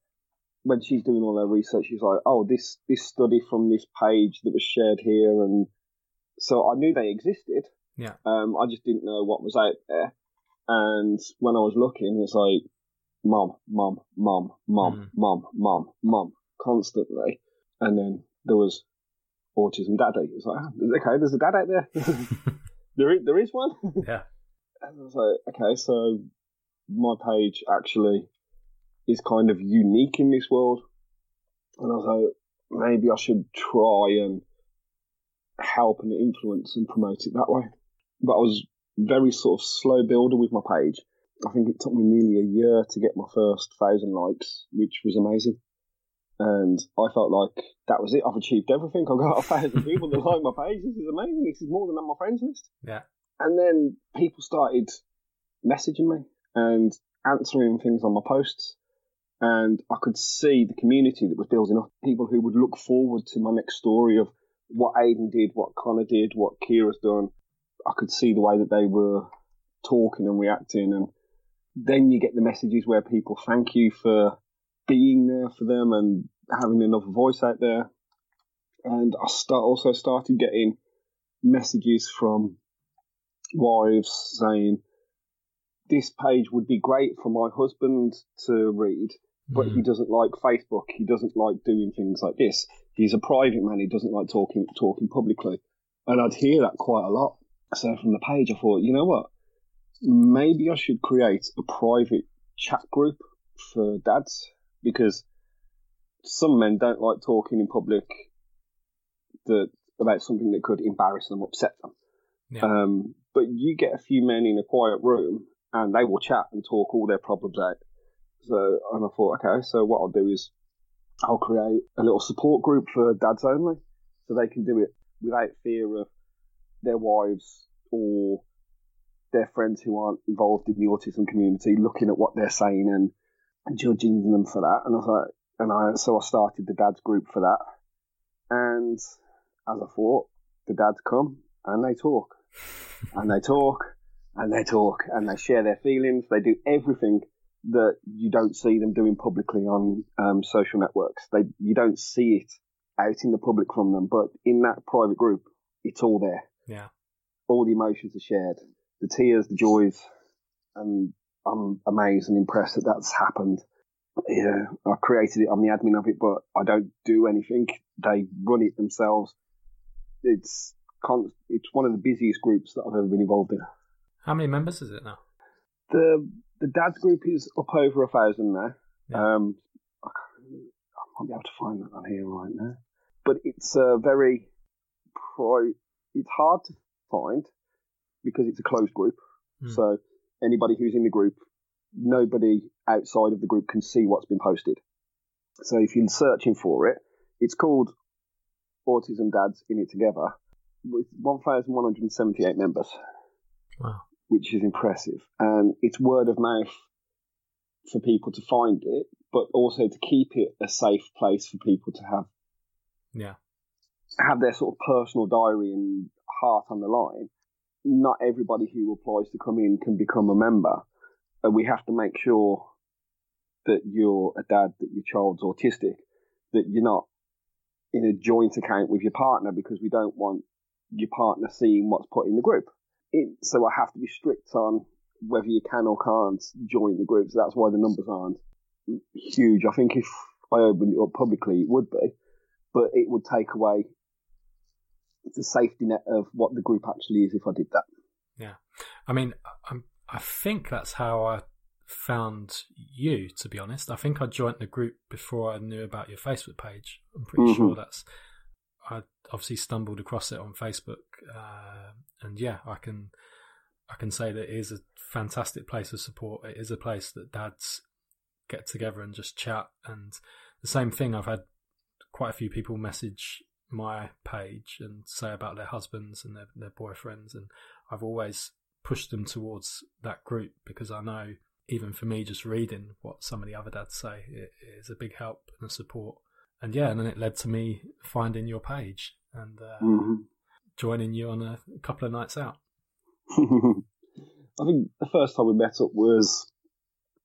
when she's doing all her research, she's like, "Oh, this this study from this page that was shared here," and so I knew they existed. Yeah. Um, I just didn't know what was out there. And when I was looking, it's like mom, mom, mom, mom, mm. mom, mom, mom, constantly. And then there was autism daddy. It's like, oh, okay, there's a dad out there. there, is, there is one. Yeah. And I was like, okay, so my page actually is kind of unique in this world. And I was like, maybe I should try and help and influence and promote it that way. But I was very sort of slow builder with my page. I think it took me nearly a year to get my first thousand likes, which was amazing. And I felt like that was it. I've achieved everything. I've got a thousand people that like my page. This is amazing. This is more than on my friends list. Yeah. And then people started messaging me and answering things on my posts. And I could see the community that was building up. People who would look forward to my next story of what Aiden did, what Connor did, what Kira's done. I could see the way that they were talking and reacting and then you get the messages where people thank you for being there for them and having another voice out there. And I start also started getting messages from wives saying this page would be great for my husband to read, but mm. he doesn't like Facebook. He doesn't like doing things like this. He's a private man. He doesn't like talking talking publicly. And I'd hear that quite a lot. So from the page, I thought, you know what? maybe I should create a private chat group for dads because some men don't like talking in public that about something that could embarrass them, upset them. Yeah. Um, but you get a few men in a quiet room and they will chat and talk all their problems out. So, and I thought, okay, so what I'll do is I'll create a little support group for dads only so they can do it without fear of their wives or their friends who aren't involved in the autism community looking at what they're saying and judging them for that. And I was like, and I so I started the dads group for that. And as I thought, the dads come and they talk, and they talk, and they talk, and they share their feelings. They do everything that you don't see them doing publicly on um, social networks. They you don't see it out in the public from them, but in that private group, it's all there. Yeah, all the emotions are shared the tears, the joys, and I'm amazed and impressed that that's happened. Yeah, I created it. I'm the admin of it, but I don't do anything. They run it themselves. It's it's one of the busiest groups that I've ever been involved in. How many members is it now? The the dads group is up over a thousand now. Yeah. Um, I might be able to find that on here right now, but it's a very pro. It's hard to find because it's a closed group. Mm. So anybody who's in the group, nobody outside of the group can see what's been posted. So if you're searching for it, it's called Autism Dads in It Together with 1,178 members. Wow. Which is impressive. And it's word of mouth for people to find it, but also to keep it a safe place for people to have. Yeah. Have their sort of personal diary and heart on the line. Not everybody who applies to come in can become a member. And we have to make sure that you're a dad, that your child's autistic, that you're not in a joint account with your partner because we don't want your partner seeing what's put in the group. It, so I have to be strict on whether you can or can't join the group. So that's why the numbers aren't huge. I think if I opened it up publicly, it would be, but it would take away the safety net of what the group actually is if I did that. Yeah, I mean, I'm, I think that's how I found you. To be honest, I think I joined the group before I knew about your Facebook page. I'm pretty mm-hmm. sure that's I obviously stumbled across it on Facebook, uh, and yeah, I can I can say that it is a fantastic place of support. It is a place that dads get together and just chat. And the same thing, I've had quite a few people message my page and say about their husbands and their, their boyfriends, and I've always pushed them towards that group because I know even for me, just reading what some of the other dads say, it is a big help and a support and yeah, and then it led to me finding your page and uh, mm-hmm. joining you on a, couple of nights out. I think the first time we met up was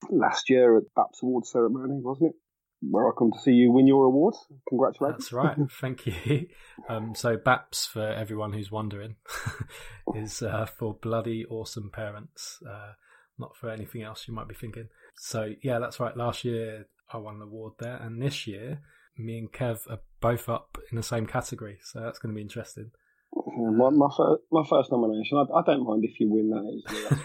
last year at the BAPS Awards ceremony, wasn't it? Where I come to see you win your award. Congratulations. That's right. Thank you. Um, so BAPS, for everyone who's wondering, is uh, for bloody awesome parents, uh, not for anything else you might be thinking. So yeah, that's right. Last year I won an award there, and this year me and Kev are both up in the same category, so that's going to be interesting. My, my, first, my first nomination. I, I, don't mind if you win that easily.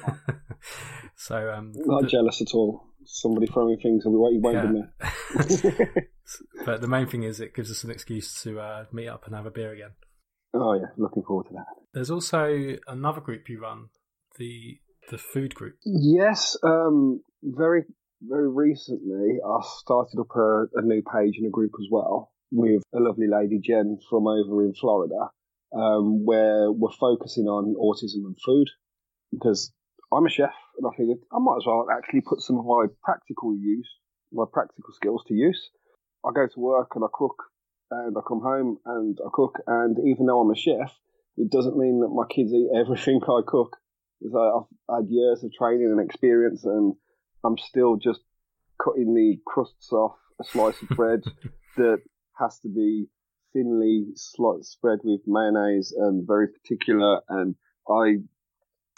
so um, not the, jealous at all. Somebody throwing things away, won't yeah. there. but the main thing is, it gives us an excuse to uh, meet up and have a beer again. Oh yeah, looking forward to that. There's also another group you run, the the food group. Yes, um, very very recently, I started up a, a, new page in a group as well with a lovely lady, Jen, from over in Florida, um, where we're focusing on autism and food because I'm a chef and I figured I might as well actually put some of my practical use, my practical skills to use. I go to work and I cook and I come home and I cook and even though I'm a chef, it doesn't mean that my kids eat everything I cook. So I've had years of training and experience and I'm still just cutting the crusts off a slice of bread that has to be thinly spread with mayonnaise and very particular. And I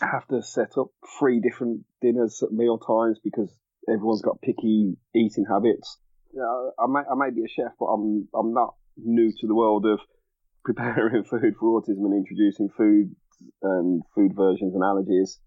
have to set up three different dinners at meal times because everyone's got picky eating habits. Yeah, I may, I may be a chef, but I'm, I'm not new to the world of preparing food for autism and introducing food and food versions and allergies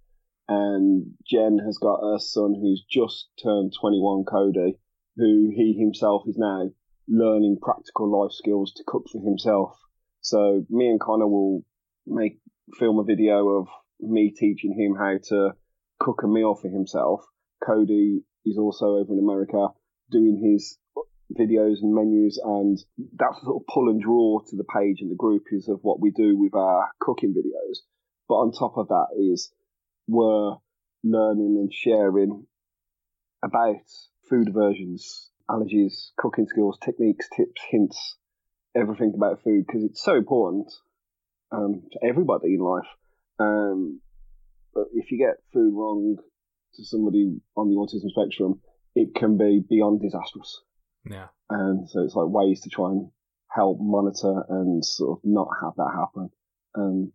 and Jen has got a son who's just turned 21, Cody, who he himself is now learning practical life skills to cook for himself. So me and Connor will make film a video of me teaching him how to cook a meal for himself. Cody is also over in America doing his videos and menus and that's sort of pull and draw to the page and the group is of what we do with our cooking videos. But on top of that is we're learning and sharing about food aversions, allergies, cooking skills, techniques, tips, hints, everything about food because it's so important um, to everybody in life. Um, but if you get food wrong to somebody on the autism spectrum, it can be beyond disastrous. Yeah. And so it's like ways to try and help monitor and sort of not have that happen. And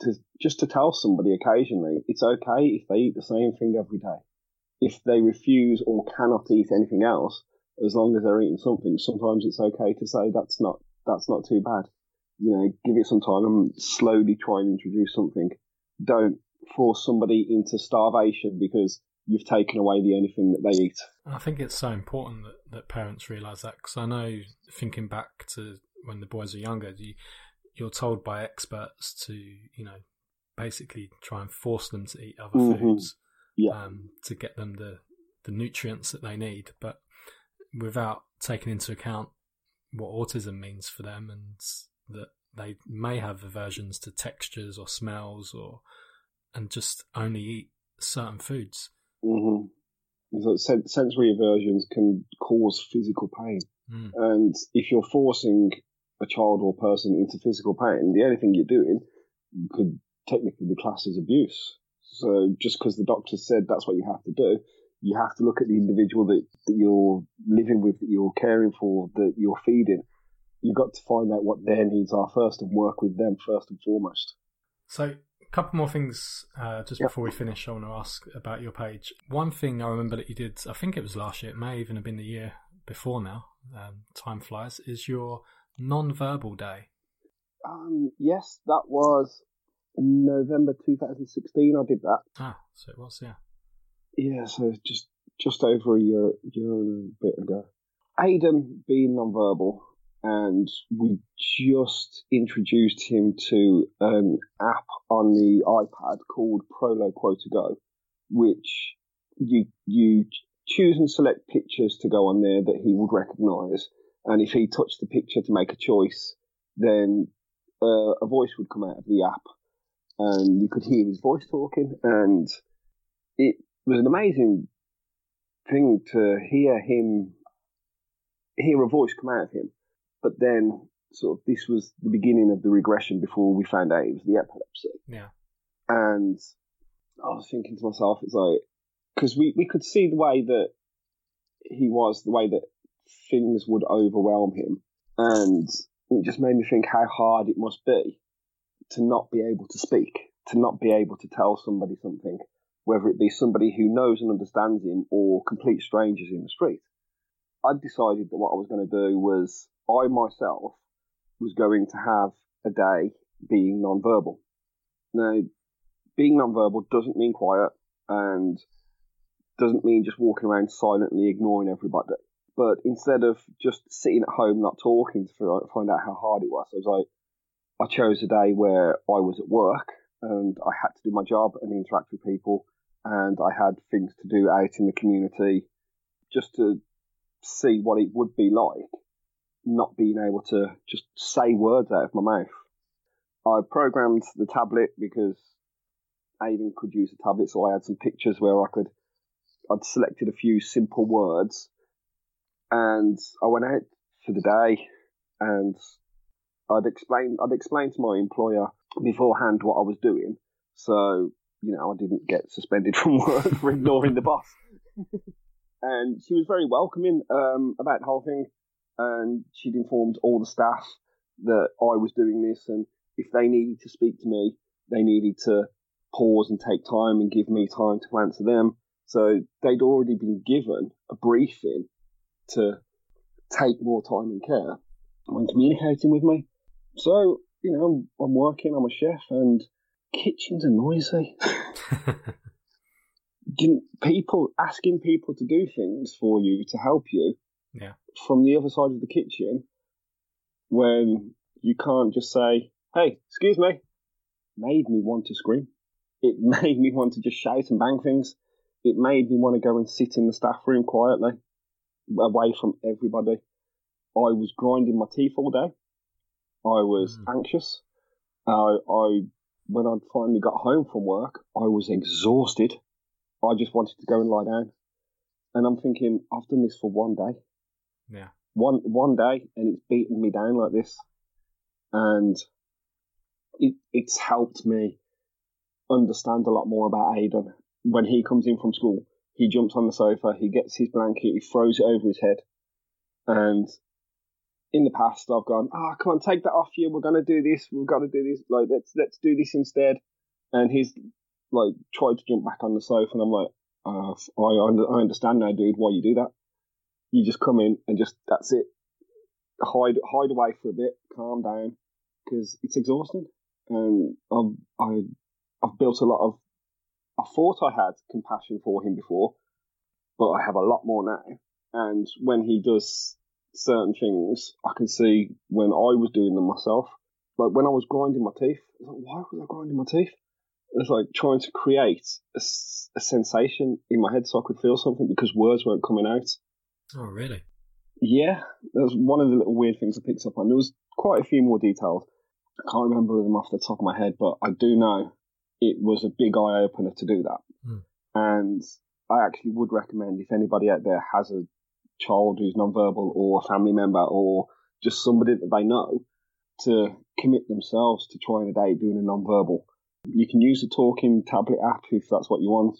to just to tell somebody occasionally it's okay if they eat the same thing every day. If they refuse or cannot eat anything else, as long as they're eating something, sometimes it's okay to say that's not that's not too bad. You know, give it some time and slowly try and introduce something. Don't force somebody into starvation because you've taken away the only thing that they eat. I think it's so important that, that parents realise that because I know thinking back to when the boys are younger, you, you're told by experts to, you know, basically try and force them to eat other mm-hmm. foods yeah. um, to get them the, the nutrients that they need, but without taking into account what autism means for them and that they may have aversions to textures or smells or and just only eat certain foods. Mm-hmm. So sensory aversions can cause physical pain, mm. and if you're forcing a child or person into physical pain, the only thing you're doing could technically be classed as abuse. So just because the doctor said that's what you have to do, you have to look at the individual that, that you're living with, that you're caring for, that you're feeding. You've got to find out what their needs are first and work with them first and foremost. So a couple more things uh, just yep. before we finish. I want to ask about your page. One thing I remember that you did, I think it was last year, it may even have been the year before now. Um, time flies. Is your non-verbal day? Um, yes, that was November 2016. I did that. Ah, so it was, yeah. Yeah, so just just over a year, year and a bit ago. Aiden being non-verbal and we just introduced him to an app on the iPad called Proloquo2Go, which you you choose and select pictures to go on there that he would recognise, and if he touched the picture to make a choice, then uh, a voice would come out of the app, and you could hear his voice talking, and it was an amazing thing to hear him hear a voice come out of him but then, sort of, this was the beginning of the regression before we found out it was the epilepsy. Yeah. And I was thinking to myself, it's like, because we, we could see the way that he was, the way that things would overwhelm him. And it just made me think how hard it must be to not be able to speak, to not be able to tell somebody something, whether it be somebody who knows and understands him or complete strangers in the street. I decided that what I was going to do was I myself was going to have a day being non-verbal. Now, being non-verbal doesn't mean quiet and doesn't mean just walking around silently ignoring everybody. But instead of just sitting at home not talking to find out how hard it was, I was like, I chose a day where I was at work and I had to do my job and interact with people and I had things to do out in the community just to see what it would be like not being able to just say words out of my mouth. I programmed the tablet because Aiden could use the tablet, so I had some pictures where I could. I'd selected a few simple words, and I went out for the day, and I'd explain I'd explain to my employer beforehand what I was doing, so you know I didn't get suspended from work for ignoring the boss. and she was very welcoming um, about the whole thing and she'd informed all the staff that I was doing this, and if they needed to speak to me, they needed to pause and take time and give me time to answer them. So they'd already been given a briefing to take more time and care when communicating with me. So, you know, I'm, I'm working, I'm a chef, and kitchens are noisy. people asking people to do things for you to help you yeah. From the other side of the kitchen when you can't just say, hey, excuse me, made me want to scream. It made me want to just shout and bang things. It made me want to go and sit in the staff room quietly, away from everybody. I was grinding my teeth all day. I was mm. anxious. Uh, I, when I finally got home from work, I was exhausted. I just wanted to go and lie down. And I'm thinking, I've done this for one day. Yeah. One one day, and it's beaten me down like this, and it it's helped me understand a lot more about Aiden. When he comes in from school, he jumps on the sofa, he gets his blanket, he throws it over his head, and in the past I've gone, ah, oh, come on, take that off you. We're gonna do this. We've got to do this. Like let's let's do this instead. And he's like tried to jump back on the sofa, and I'm like, uh, I I understand now, dude, why you do that you just come in and just that's it. hide hide away for a bit, calm down, because it's exhausting. And I've I, I've built a lot of. I thought I had compassion for him before, but I have a lot more now. And when he does certain things, I can see when I was doing them myself. Like when I was grinding my teeth, I was like, why was I grinding my teeth? It's like trying to create a, a sensation in my head so I could feel something because words weren't coming out. Oh, really? Yeah, that was one of the little weird things I picked up on. There was quite a few more details. I can't remember them off the top of my head, but I do know it was a big eye opener to do that. Mm. And I actually would recommend if anybody out there has a child who's nonverbal or a family member or just somebody that they know to commit themselves to trying a day doing a nonverbal. You can use the talking tablet app if that's what you want.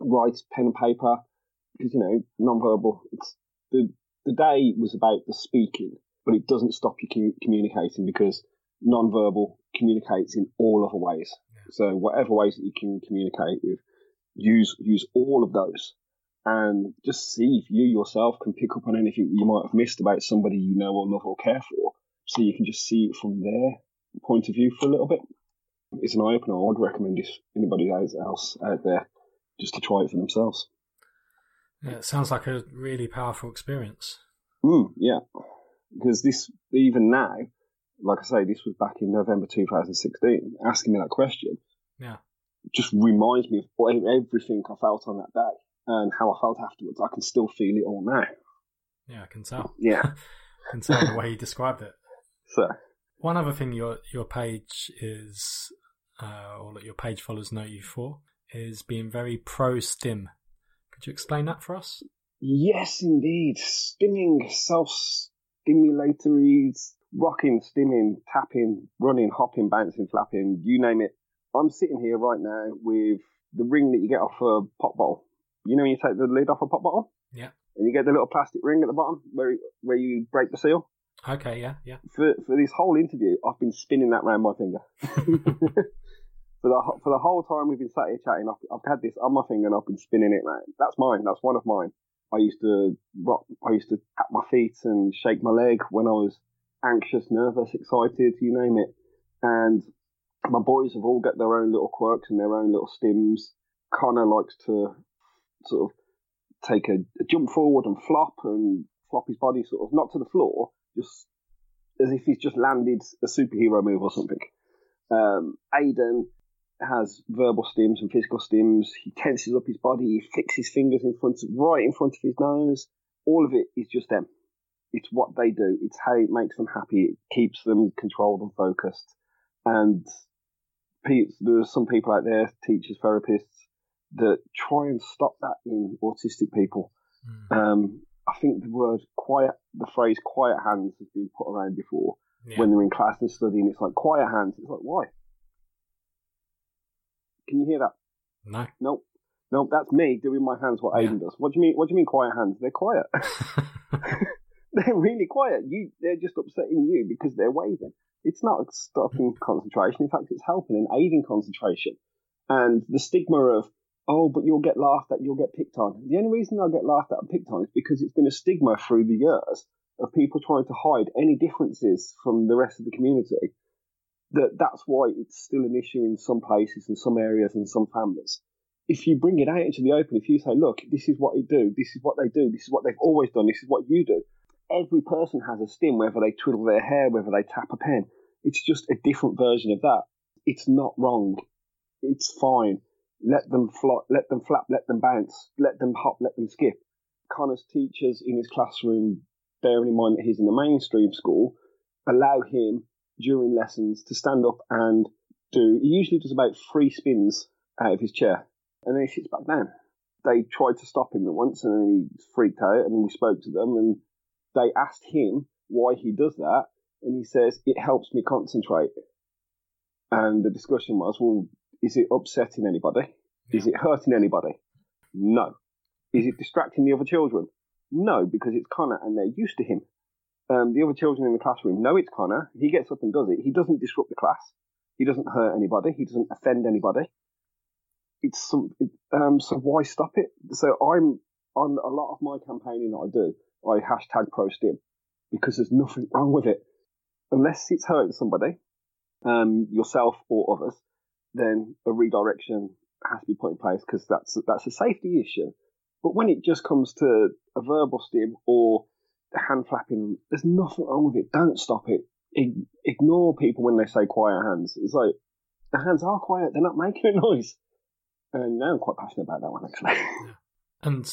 Write pen and paper because you know nonverbal. It's the the day was about the speaking, but it doesn't stop you communicating because nonverbal communicates in all other ways. So whatever ways that you can communicate with, use use all of those, and just see if you yourself can pick up on anything you might have missed about somebody you know or love or care for. So you can just see it from their point of view for a little bit. It's an eye opener. I would recommend if anybody else out there just to try it for themselves. Yeah, it sounds like a really powerful experience. Mm, yeah, because this even now, like I say, this was back in November 2016. Asking me that question, yeah, just reminds me of everything I felt on that day and how I felt afterwards. I can still feel it all now. Yeah, I can tell. Yeah, I can tell the way you described it. So, one other thing your your page is, uh, or that your page followers know you for, is being very pro stim. Could you explain that for us? Yes, indeed. Stimming, self-stimulatories, rocking, stimming, tapping, running, hopping, bouncing, flapping, you name it. I'm sitting here right now with the ring that you get off a pop bottle. You know when you take the lid off a pop bottle? Yeah. And you get the little plastic ring at the bottom where where you break the seal? Okay, yeah, yeah. For for this whole interview, I've been spinning that around my finger. for the for the whole time we've been sat here chatting, I've, I've had this on my finger and I've been spinning it round. That's mine. That's one of mine. I used to rock. I used to tap my feet and shake my leg when I was anxious, nervous, excited, you name it. And my boys have all got their own little quirks and their own little stims. Connor likes to sort of take a, a jump forward and flop and flop his body sort of not to the floor, just as if he's just landed a superhero move or something. Um, Aiden has verbal stims and physical stims. He tenses up his body. He flicks his fingers in front of, right in front of his nose. All of it is just them. It's what they do. It's how it makes them happy. It keeps them controlled and focused. And there are some people out there, teachers, therapists, that try and stop that in autistic people. Mm. Um, I think the word quiet, the phrase quiet hands has been put around before yeah. when they're in class and studying. It's like quiet hands. It's like, why? Can you hear that? No. Nope. Nope, that's me doing my hands what yeah. Aiden does. What do you mean? What do you mean quiet hands? They're quiet. they're really quiet. You, they're just upsetting you because they're waving. It's not stopping hmm. concentration. In fact, it's helping and aiding concentration. And the stigma of, oh, but you'll get laughed at, you'll get picked on. The only reason I get laughed at and picked on is because it's been a stigma through the years of people trying to hide any differences from the rest of the community that that's why it's still an issue in some places and some areas and some families. If you bring it out into the open, if you say, look, this is what they do, this is what they do, this is what they've always done, this is what you do, every person has a stim, whether they twiddle their hair, whether they tap a pen. It's just a different version of that. It's not wrong. It's fine. Let them flop, let them flap, let them bounce, let them hop, let them skip. Connor's teachers in his classroom, bearing in mind that he's in a mainstream school, allow him during lessons to stand up and do. He usually does about three spins out of his chair, and then he sits back down. They tried to stop him once, and then he freaked out. And we spoke to them, and they asked him why he does that, and he says it helps me concentrate. And the discussion was, well, is it upsetting anybody? Is it hurting anybody? No. Is it distracting the other children? No, because it's Connor and they're used to him. Um, the other children in the classroom know it's Connor. He gets up and does it. He doesn't disrupt the class. He doesn't hurt anybody. He doesn't offend anybody. It's some, it, um, so why stop it? So I'm on a lot of my campaigning that I do. I hashtag ProStim because there's nothing wrong with it. Unless it's hurting somebody, um, yourself or others, then a redirection has to be put in place because that's that's a safety issue. But when it just comes to a verbal stim or hand flapping, there's nothing wrong with it. Don't stop it. Ignore people when they say quiet hands. It's like the hands are quiet; they're not making a noise. And now I'm quite passionate about that one actually. And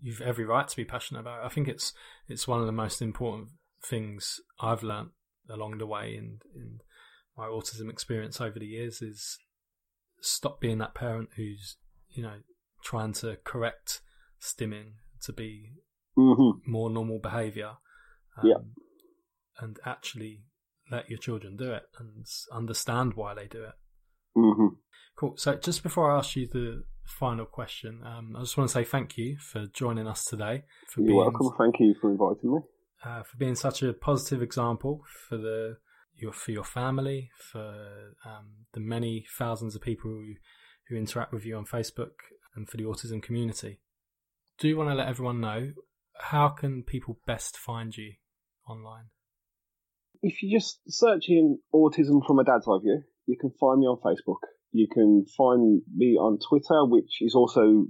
you've every right to be passionate about it. I think it's it's one of the most important things I've learned along the way in, in my autism experience over the years is stop being that parent who's you know trying to correct stimming to be mm-hmm. more normal behavior um, yeah. and actually let your children do it and understand why they do it mm-hmm. cool so just before i ask you the final question um, i just want to say thank you for joining us today for you're being, welcome thank you for inviting me uh, for being such a positive example for the your for your family, for um, the many thousands of people who, who interact with you on Facebook, and for the autism community. Do you want to let everyone know how can people best find you online? If you just search in autism from a dad's eye view, you can find me on Facebook. You can find me on Twitter, which is also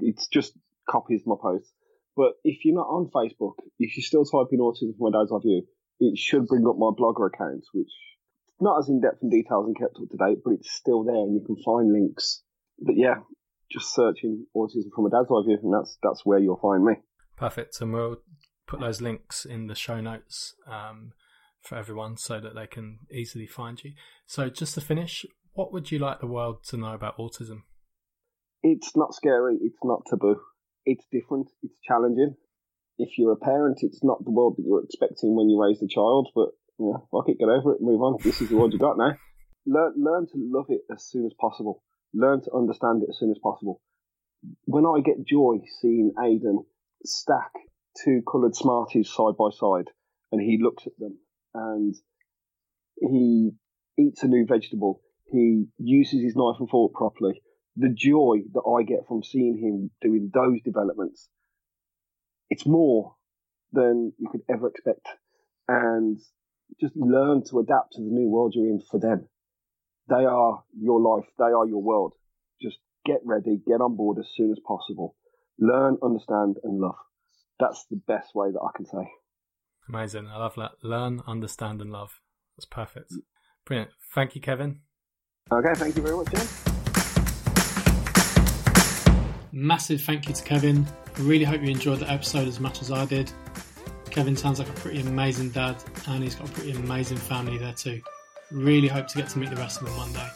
it's just copies my posts. But if you're not on Facebook, if you still type in autism from a dad's eye view, it should bring up my blogger account, which not as in depth and details and kept up to date, but it's still there and you can find links. But yeah, just searching autism from a dad's eye view, and that's that's where you'll find me. Perfect, and we'll put those links in the show notes um, for everyone so that they can easily find you. So, just to finish, what would you like the world to know about autism? It's not scary. It's not taboo. It's different. It's challenging if you're a parent, it's not the world that you're expecting when you raise the child, but know, fuck it, get over it, move on. This is the world you got now. Learn, learn to love it as soon as possible. Learn to understand it as soon as possible. When I get joy seeing Aidan stack two coloured Smarties side by side, and he looks at them and he eats a new vegetable, he uses his knife and fork properly. The joy that I get from seeing him doing those developments it's more than you could ever expect. And just learn to adapt to the new world you're in for them. They are your life. They are your world. Just get ready, get on board as soon as possible. Learn, understand, and love. That's the best way that I can say. Amazing. I love that. Learn, understand, and love. That's perfect. Brilliant. Thank you, Kevin. Okay, thank you very much, James. Massive thank you to Kevin. I really hope you enjoyed the episode as much as I did. Kevin sounds like a pretty amazing dad, and he's got a pretty amazing family there too. Really hope to get to meet the rest of them one day.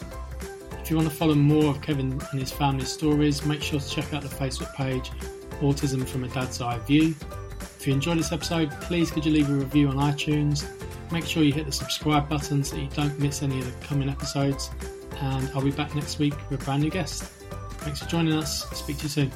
If you want to follow more of Kevin and his family's stories, make sure to check out the Facebook page Autism from a Dad's Eye View. If you enjoyed this episode, please could you leave a review on iTunes. Make sure you hit the subscribe button so you don't miss any of the coming episodes. And I'll be back next week with a brand new guest. Thanks for joining us. Speak to you soon.